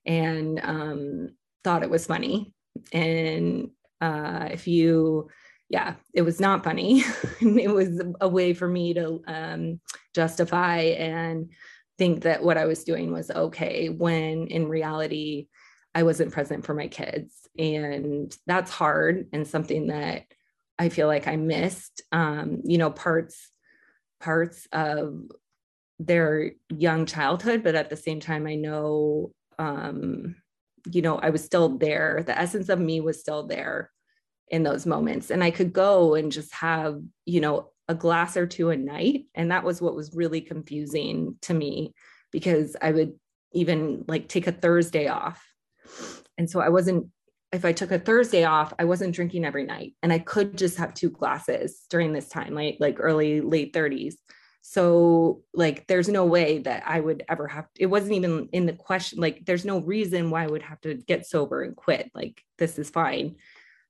and um, thought it was funny. And uh, if you, yeah, it was not funny. it was a way for me to um, justify and think that what I was doing was okay when in reality, I wasn't present for my kids. And that's hard and something that I feel like I missed, um, you know, parts parts of their young childhood, but at the same time, I know um, you know, I was still there. The essence of me was still there in those moments. And I could go and just have, you know, a glass or two a night. And that was what was really confusing to me because I would even like take a Thursday off. And so I wasn't, if I took a Thursday off, I wasn't drinking every night. And I could just have two glasses during this time, like like early, late 30s. So, like, there's no way that I would ever have, it wasn't even in the question. Like, there's no reason why I would have to get sober and quit. Like, this is fine.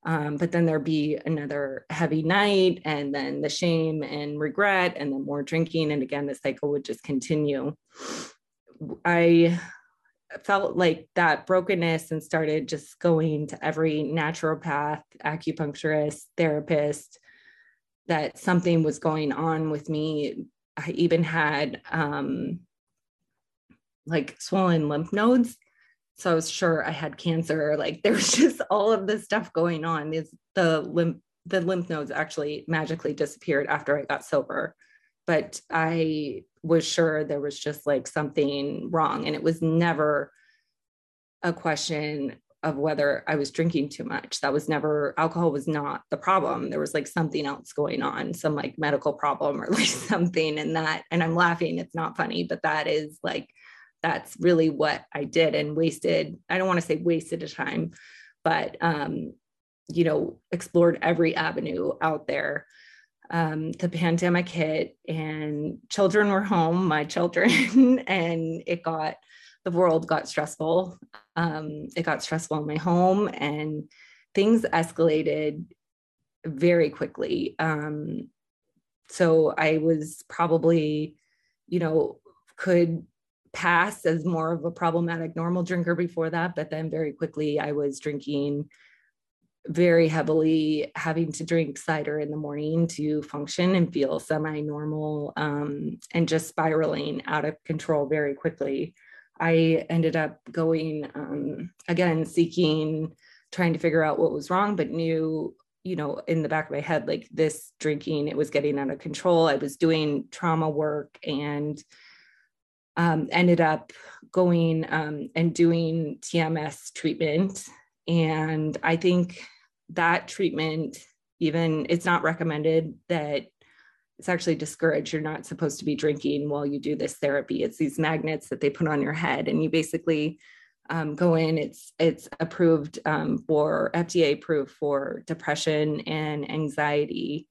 Um, but then there'd be another heavy night, and then the shame and regret, and then more drinking. And again, the cycle would just continue. I felt like that brokenness and started just going to every naturopath, acupuncturist, therapist, that something was going on with me I even had um, like swollen lymph nodes. So I was sure I had cancer. Like there was just all of this stuff going on. Is the lymph the lymph nodes actually magically disappeared after I got sober. But I was sure there was just like something wrong. And it was never a question of whether I was drinking too much. That was never, alcohol was not the problem. There was like something else going on, some like medical problem or like something. And that, and I'm laughing, it's not funny, but that is like, that's really what I did and wasted. I don't want to say wasted a time, but, um, you know, explored every avenue out there. Um, the pandemic hit and children were home, my children, and it got the world got stressful. Um, it got stressful in my home and things escalated very quickly. Um, so I was probably, you know, could pass as more of a problematic normal drinker before that, but then very quickly I was drinking very heavily, having to drink cider in the morning to function and feel semi normal, um, and just spiraling out of control very quickly. I ended up going um, again, seeking, trying to figure out what was wrong, but knew you know, in the back of my head, like this drinking, it was getting out of control. I was doing trauma work and um, ended up going um, and doing TMS treatment. And I think that treatment, even it's not recommended that it's actually discouraged. You're not supposed to be drinking while you do this therapy. It's these magnets that they put on your head, and you basically um, go in. It's it's approved um, for FDA approved for depression and anxiety,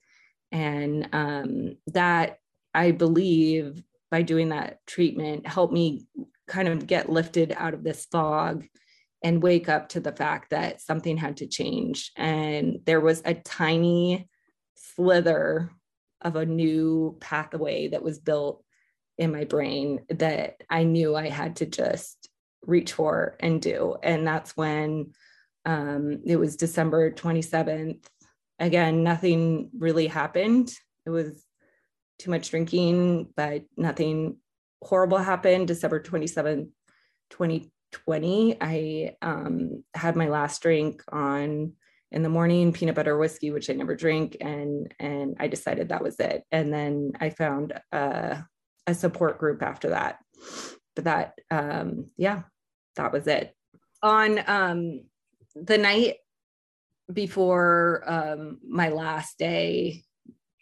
and um, that I believe by doing that treatment helped me kind of get lifted out of this fog and wake up to the fact that something had to change. And there was a tiny slither of a new pathway that was built in my brain that I knew I had to just reach for and do. And that's when um, it was December 27th. Again, nothing really happened. It was too much drinking, but nothing horrible happened. December 27th, 2020, I um, had my last drink on in the morning peanut butter whiskey which i never drink and and i decided that was it. And then i found a, a support group after that. But that um yeah that was it. On um the night before um my last day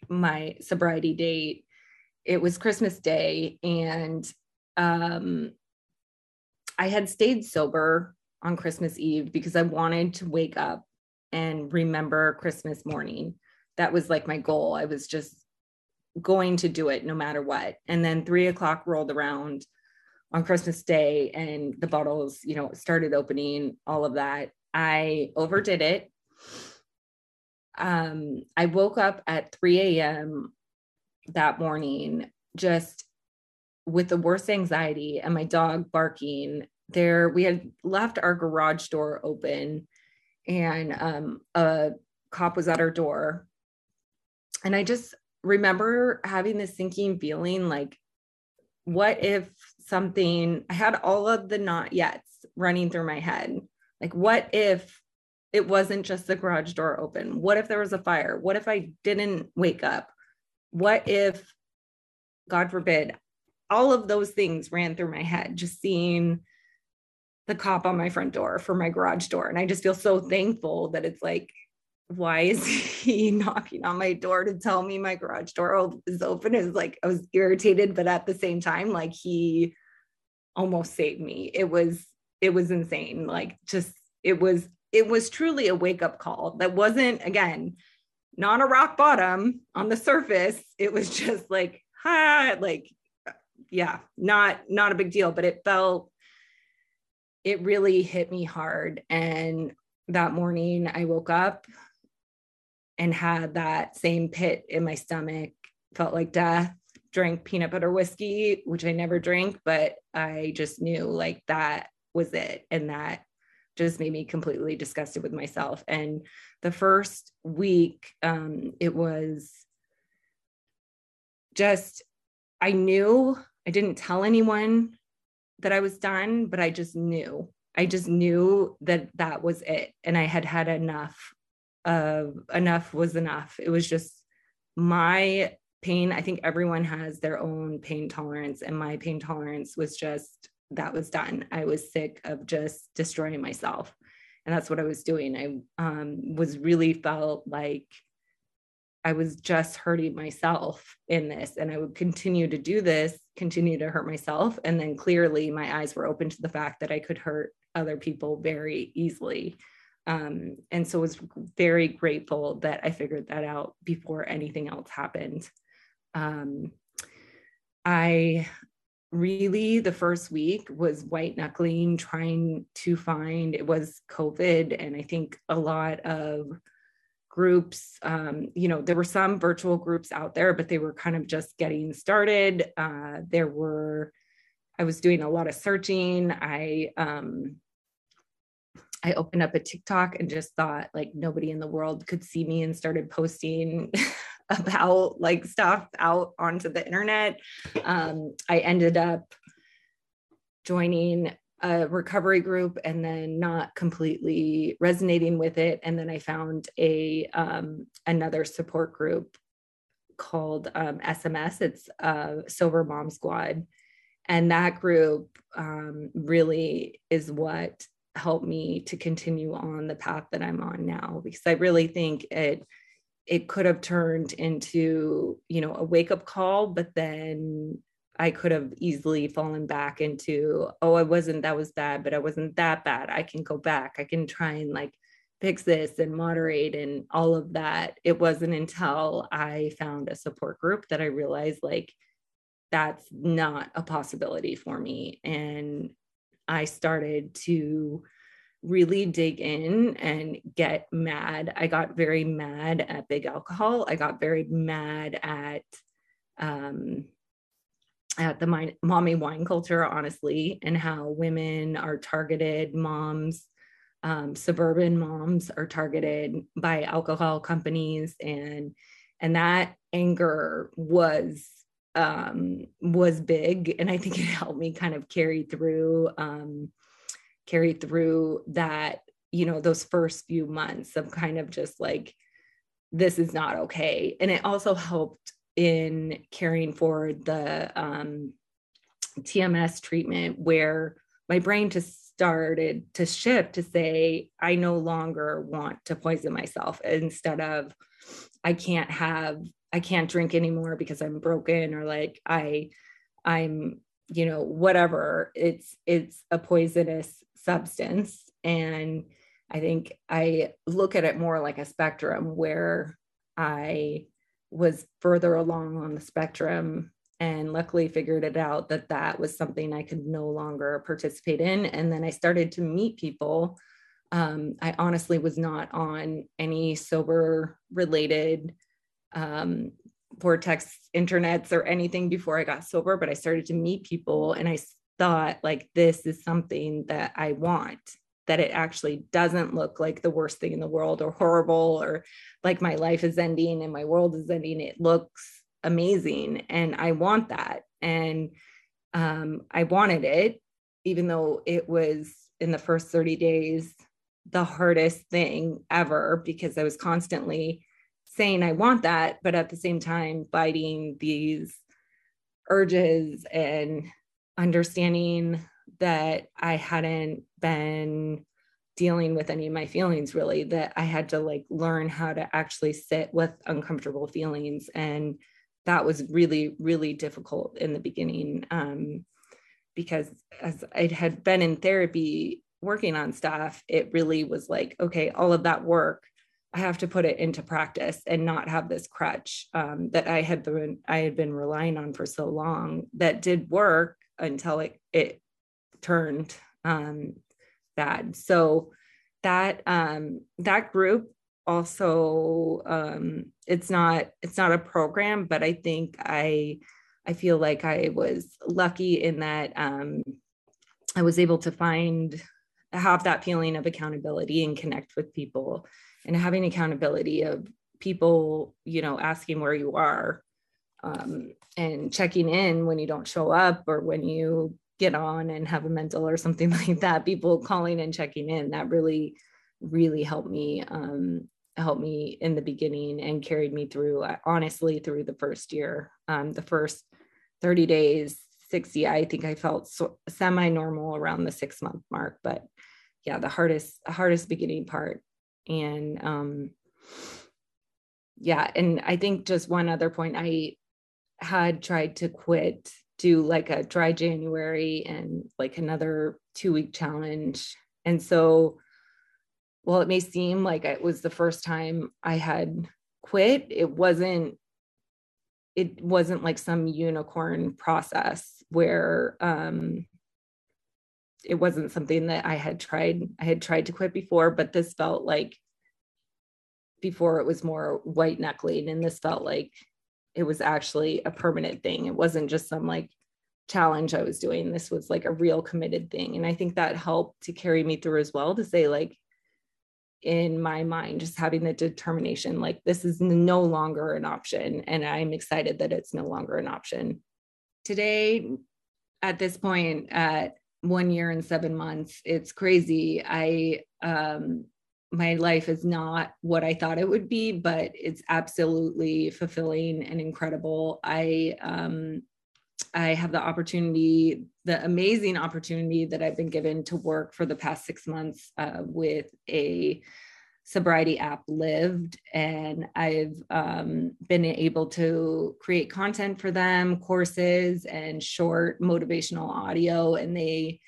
my sobriety date it was christmas day and um i had stayed sober on christmas eve because i wanted to wake up and remember christmas morning. That was like my goal. I was just going to do it no matter what. And then three o'clock rolled around on christmas day and the bottles you know started opening all of that. I overdid it. Um, I woke up at 3 a.m. that morning just with the worst anxiety and my dog barking. There, we had left our garage door open and um, a cop was at our door. And I just remember having this sinking feeling like, what if something, I had all of the not yets running through my head. Like, what if it wasn't just the garage door open? What if there was a fire? What if I didn't wake up? What if, God forbid, all of those things ran through my head, just seeing the cop on my front door for my garage door. And I just feel so mm-hmm. thankful that it's like, why is he knocking on my door to tell me my garage door is open? Is like, I was irritated, but at the same time, like he almost saved me. It was, it was insane. Like, just, it was it was truly a wake up call that wasn't, again, not a rock bottom on the surface. It was just like, ha, like, yeah, not not a big deal, but it felt it really hit me hard. And that morning I woke up and had that same pit in my stomach, felt like death, drank peanut butter whiskey, which I never drink, but I just knew like that was it. And that just made me completely disgusted with myself. And the first week, um, it was just, I knew I didn't tell anyone that I was done, but I just knew. I just knew that that was it. And I had had enough of enough was enough. It was just my pain. I think everyone has their own pain tolerance, and my pain tolerance was just that was done. I was sick of just destroying myself. And that's what I was doing. I um, was really felt like I was just hurting myself in this. And I would continue to do this, continue to hurt myself. And then clearly my eyes were open to the fact that I could hurt other people very easily. Um, and so was very grateful that I figured that out before anything else happened. Um, I really the first week was white knuckling trying to find it was covid and i think a lot of groups um, you know there were some virtual groups out there but they were kind of just getting started uh, there were i was doing a lot of searching i um, i opened up a tiktok and just thought like nobody in the world could see me and started posting about like stuff out onto the internet. Um, I ended up joining a recovery group and then not completely resonating with it. And then i found a um, another support group called um, sms it's uh, sober mom squad. And that group um, really is what helped me to continue on the path that i'm on now because i really think it it could have turned into you know a wake up call but then I could have easily fallen back into, oh, I wasn't, that was bad, but I wasn't that bad. I can go back. I can try and like fix this and moderate and all of that. It wasn't until I found a support group that I realized like that's not a possibility for me. And I started to really dig in and get mad. I got very mad at big alcohol. I got very mad at, um, at the mommy wine culture, honestly, and how women are targeted, moms, um, suburban moms are targeted by alcohol companies, and and that anger was um, was big, and I think it helped me kind of carry through um, carry through that you know those first few months of kind of just like this is not okay, and it also helped in caring for the um, TMS treatment where my brain just started to shift to say, I no longer want to poison myself instead of I can't have, I can't drink anymore because I'm broken or like I, I'm, you know, whatever. It's, it's a poisonous substance. And I think I look at it more like a spectrum where I was further along on the spectrum and luckily figured it out that that was something I could no longer participate in. And then I started to meet people. Um, I honestly was not on any sober related um, vortex internets or anything before I got sober, but I started to meet people and I thought, like, this is something that I want that it actually doesn't look like the worst thing in the world or horrible or like my life is ending and my world is ending. It looks amazing. And I want that. And um, I wanted it, even though it was in the first 30 days the hardest thing ever because I was constantly saying I want that, but at the same time fighting these urges and understanding that I hadn't been dealing with any of my feelings really that I had to like learn how to actually sit with uncomfortable feelings. And that was really really difficult in the beginning um, because as I had been in therapy working on stuff it really was like okay all of that work I have to put it into practice and not have this crutch um, that I had been I had been relying on for so long that did work until it it turned um, bad. So that um, that group also um, it's not it's not a program, but I think I I feel like I was lucky in that um, I was able to find have that feeling of accountability and connect with people and having accountability of people you know asking where you are um, and checking in when you don't show up or when you get on and have a mental or something like that people calling and checking in that really really helped me um helped me in the beginning and carried me through uh, honestly through the first year. Um the first 30 days 60 i think i felt so, semi normal around the six month mark but yeah the hardest hardest beginning part. And um yeah and i think just one other point i had tried to quit do like a dry January and like another two week challenge. And so, while it may seem like it was the first time I had quit, it wasn't. It wasn't like some unicorn process where um, it wasn't something that I had tried. I had tried to quit before, but this felt like before it was more white knuckling, and this felt like it was actually a permanent thing. It wasn't just some like challenge I was doing. This was like a real committed thing. And I think that helped to carry me through as well to say, like, in my mind, just having the determination, like, this is no longer an option. And I'm excited that it's no longer an option. Today, at this point, at one year and seven months. It's crazy. I um, my life is not what I thought it would be, but it's absolutely fulfilling and incredible. I um, I have the opportunity, the amazing opportunity that I've been given to work for the past six months uh, with a sobriety app lived and i've um, been able to create content for them courses and short motivational audio and they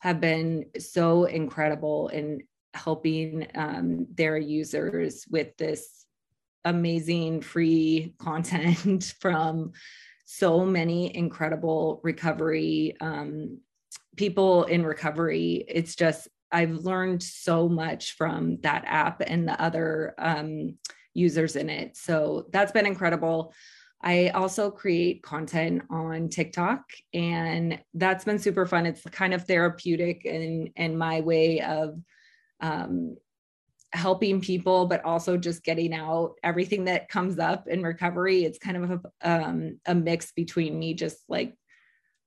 have been so incredible in helping um, their users with this amazing free content from so many incredible recovery um, people in recovery it's just I've learned so much from that app and the other um, users in it. So that's been incredible. I also create content on TikTok and that's been super fun. It's kind of therapeutic and and my way of um, helping people, but also just getting out everything that comes up in recovery. It's kind of a, um, a mix between me just like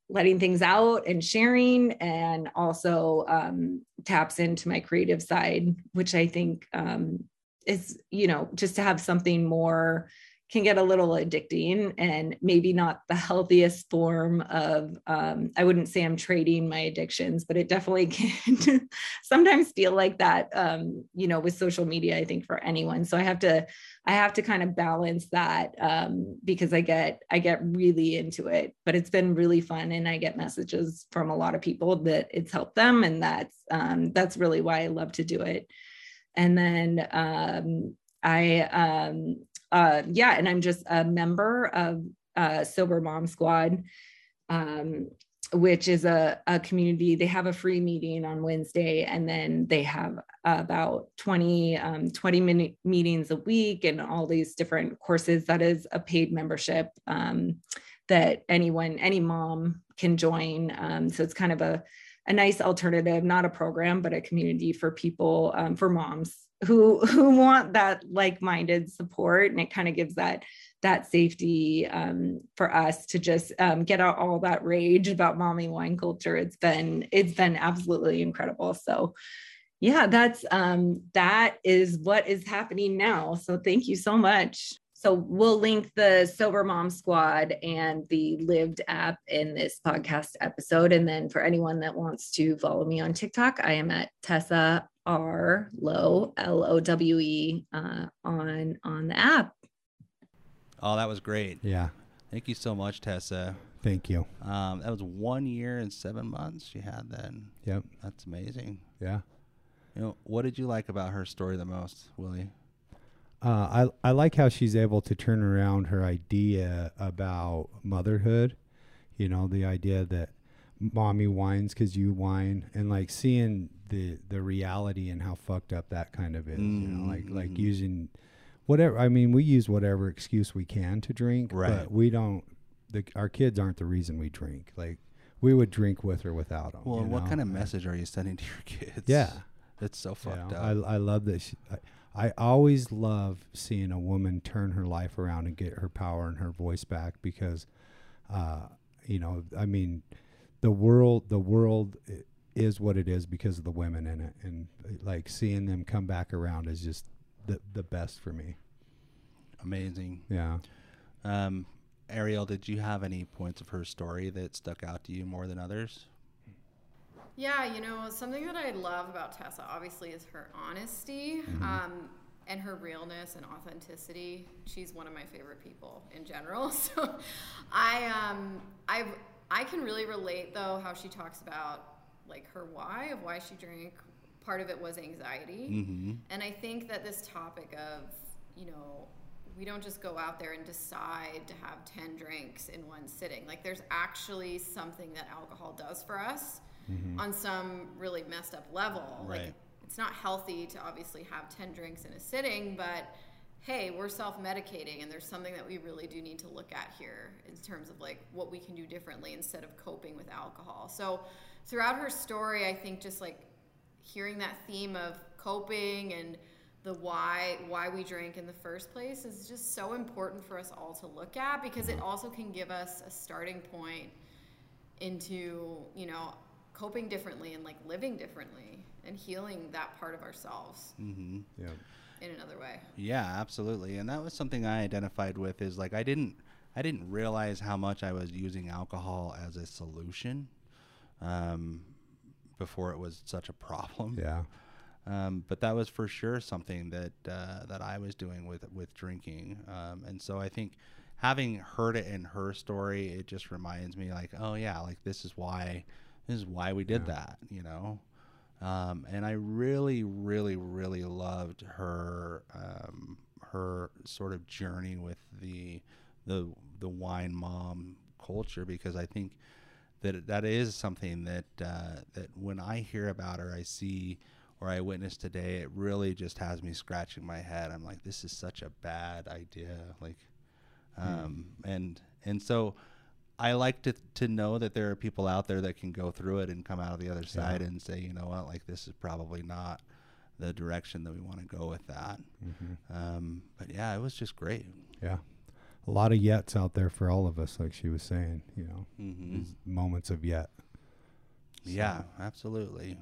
letting things out and sharing and also um, taps into my creative side which i think um, is you know just to have something more can get a little addicting and maybe not the healthiest form of um, i wouldn't say i'm trading my addictions but it definitely can sometimes feel like that um, you know with social media i think for anyone. So i have to i have to kind of balance that um, because i get i get really into it but it's been really fun and i get messages from a lot of people that it's helped them and that's um, that's really why i love to do it. And then um, I um, uh, yeah, and I'm just a member of uh, Sober Mom Squad, um, which is a, a community. They have a free meeting on Wednesday, and then they have about 20, um, 20 minute meetings a week and all these different courses. That is a paid membership um, that anyone, any mom can join. Um, so it's kind of a, a nice alternative, not a program, but a community for people, um, for moms who who want that like-minded support. And it kind of gives that that safety um, for us to just um, get out all that rage about mommy wine culture. It's been it's been absolutely incredible. So yeah that's um that is what is happening now. So thank you so much. So we'll link the sober mom squad and the lived app in this podcast episode. And then for anyone that wants to follow me on tiktok i am at tessa R Lowe L O W E uh, on on the app. Oh, that was great. Yeah. Thank you so much, Tessa. Thank you. Um, that was one year and seven months she had then. Yep. That's amazing. Yeah. You know, what did you like about her story the most, Willie? Uh, I I like how she's able to turn around her idea about motherhood. You know, the idea that mommy whines because you whine, and like seeing the the reality and how fucked up that kind of is. Mm-hmm. You know, like like mm-hmm. using whatever. I mean, we use whatever excuse we can to drink, right. but we don't. The, our kids aren't the reason we drink. Like we would drink with or without them. Well, what know? kind of message are you sending to your kids? Yeah, it's so fucked you know, up. I I love this. I, I always love seeing a woman turn her life around and get her power and her voice back because, uh, you know, I mean, the world, the world is what it is because of the women in it, and like seeing them come back around is just the the best for me. Amazing. Yeah. Um, Arielle, did you have any points of her story that stuck out to you more than others? Yeah, you know, something that I love about Tessa obviously is her honesty mm-hmm. um, and her realness and authenticity. She's one of my favorite people in general. So I um I I can really relate though how she talks about like her why of why she drank. Part of it was anxiety, mm-hmm. and I think that this topic of you know we don't just go out there and decide to have 10 drinks in one sitting. Like there's actually something that alcohol does for us mm-hmm. on some really messed up level. Right. Like it's not healthy to obviously have 10 drinks in a sitting, but hey, we're self-medicating and there's something that we really do need to look at here in terms of like what we can do differently instead of coping with alcohol. So throughout her story, I think just like hearing that theme of coping and the why why we drink in the first place is just so important for us all to look at because it also can give us a starting point into you know coping differently and like living differently and healing that part of ourselves Mm-hmm. Yeah. In another way. Yeah, absolutely. And that was something I identified with is like I didn't I didn't realize how much I was using alcohol as a solution um, before it was such a problem. Yeah. Um, but that was for sure something that uh, that I was doing with with drinking. Um, and so I think having heard it in her story, it just reminds me like, oh yeah, like this is why this is why we did that, you know. Um, and I really, really, really loved her um, her sort of journey with the the the wine mom culture because I think that that is something that uh, that when I hear about her, I see or I witness today, it really just has me scratching my head. I'm like, this is such a bad idea. Like, um, and and so I like to to know that there are people out there that can go through it and come out of the other side and say, you know what, like this is probably not the direction that we want to go with that. Um, but yeah, it was just great. Yeah. A lot of yets out there for all of us, like she was saying, you know, hmm moments of yet. Yeah, absolutely.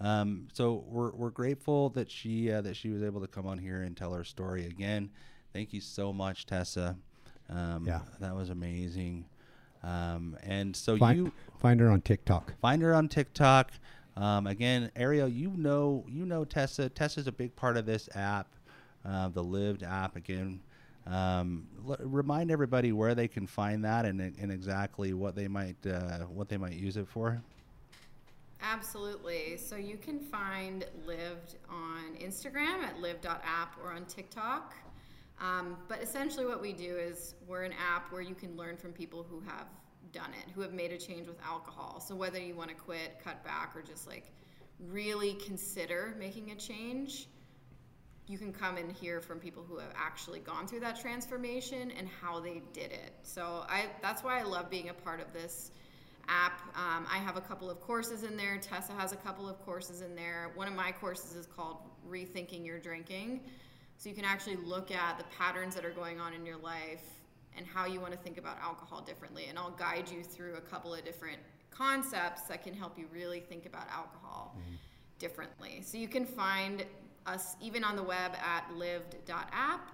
Um, so we're we're grateful that she uh, that she was able to come on here and tell her story again. Thank you so much, Tessa. Um, Yeah. that was amazing. Um, and so Find, you find her on TikTok. find her on TikTok. Um, again, Arielle, you know you know Tessa. Tessa's a big part of this app, uh, the Lived app. Again, um, l- remind everybody where they can find that and, and exactly what they might uh, what they might use it for. Absolutely. So you can find Lived on Instagram at lived.app or on TikTok. Um, but essentially, what we do is we're an app where you can learn from people who have done it, who have made a change with alcohol. So whether you want to quit, cut back, or just like really consider making a change, you can come and hear from people who have actually gone through that transformation and how they did it. So I that's why I love being a part of this app. Um, I have a couple of courses in there. Tessa has a couple of courses in there. One of my courses is called Rethinking Your Drinking. So you can actually look at the patterns that are going on in your life and how you want to think about alcohol differently. And I'll guide you through a couple of different concepts that can help you really think about alcohol differently. So you can find us even on the web at lived.app.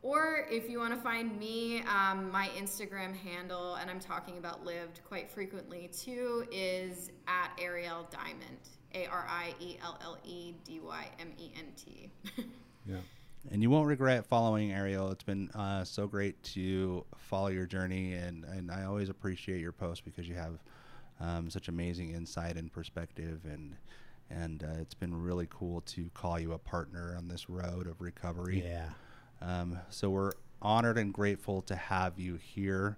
Or if you want to find me, um, my Instagram handle, and I'm talking about lived quite frequently too, is at Arielle Dyment. A R I E L L E D Y M E N T. Yeah. And you won't regret following Arielle. It's been uh, so great to follow your journey, and, and I always appreciate your posts because you have um, such amazing insight and perspective, and and uh, it's been really cool to call you a partner on this road of recovery. Yeah. Um, so we're honored and grateful to have you here.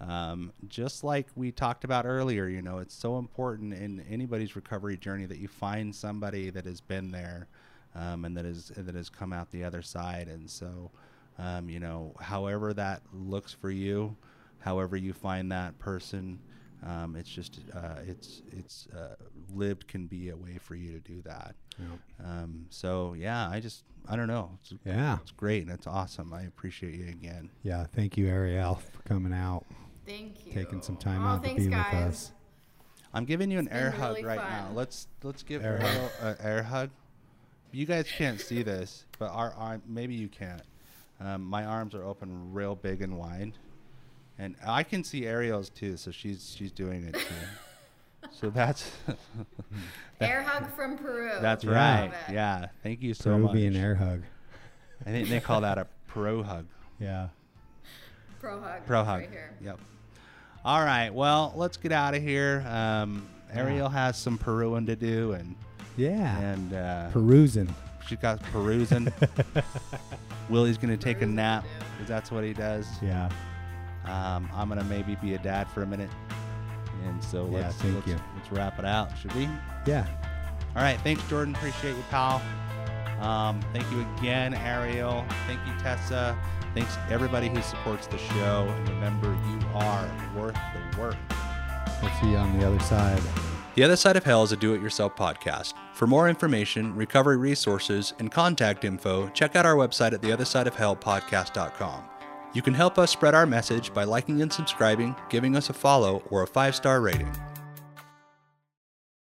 Um, just like we talked about earlier, you know, it's so important in anybody's recovery journey that you find somebody that has been there um, and that is that has come out the other side. And so, um, you know, however that looks for you, however you find that person, um, it's just uh, it's it's uh, lived can be a way for you to do that. Yeah. Um, so yeah, I just I don't know. It's, Yeah. it's great and it's awesome. I appreciate you again. Yeah. Thank you, Arielle, for coming out, Thank you. taking some time oh, out to be guys. with us. I'm giving you an It's air hug really right fun. now. Let's let's give Air Arielle an air hug. You guys can't see this, but our arm maybe you can't. Um, my arms are open real big and wide, and I can see Arielle's too. So she's she's doing it too. so that's Air hug from Peru. that's Yeah. right. Yeah, thank you so Peruvian much. air hug. I think they call that a pro hug. Yeah. Pro hug. Pro hug. Right here. Yep. All right. Well, let's get out of here. Um, Arielle has some Peruing to do, and Yeah. and uh, Perusing. She's got perusing. Willie's gonna take a nap because that's what he does. Yeah. Um, I'm gonna maybe be a dad for a minute, and so Yeah, let's let's, let's wrap it out. Should we? Yeah. All right. Thanks, Jordan. Appreciate you, pal. Um, thank you again, Arielle. Thank you, Tessa. Thanks everybody who supports the show. And remember, you are worth the work. We'll see you on the other side. The Other Side of Hell is a do it yourself podcast. For more information, recovery resources, and contact info, check out our website at theothersideofhellpodcast.com. You can help us spread our message by liking and subscribing, giving us a follow, or a five star rating.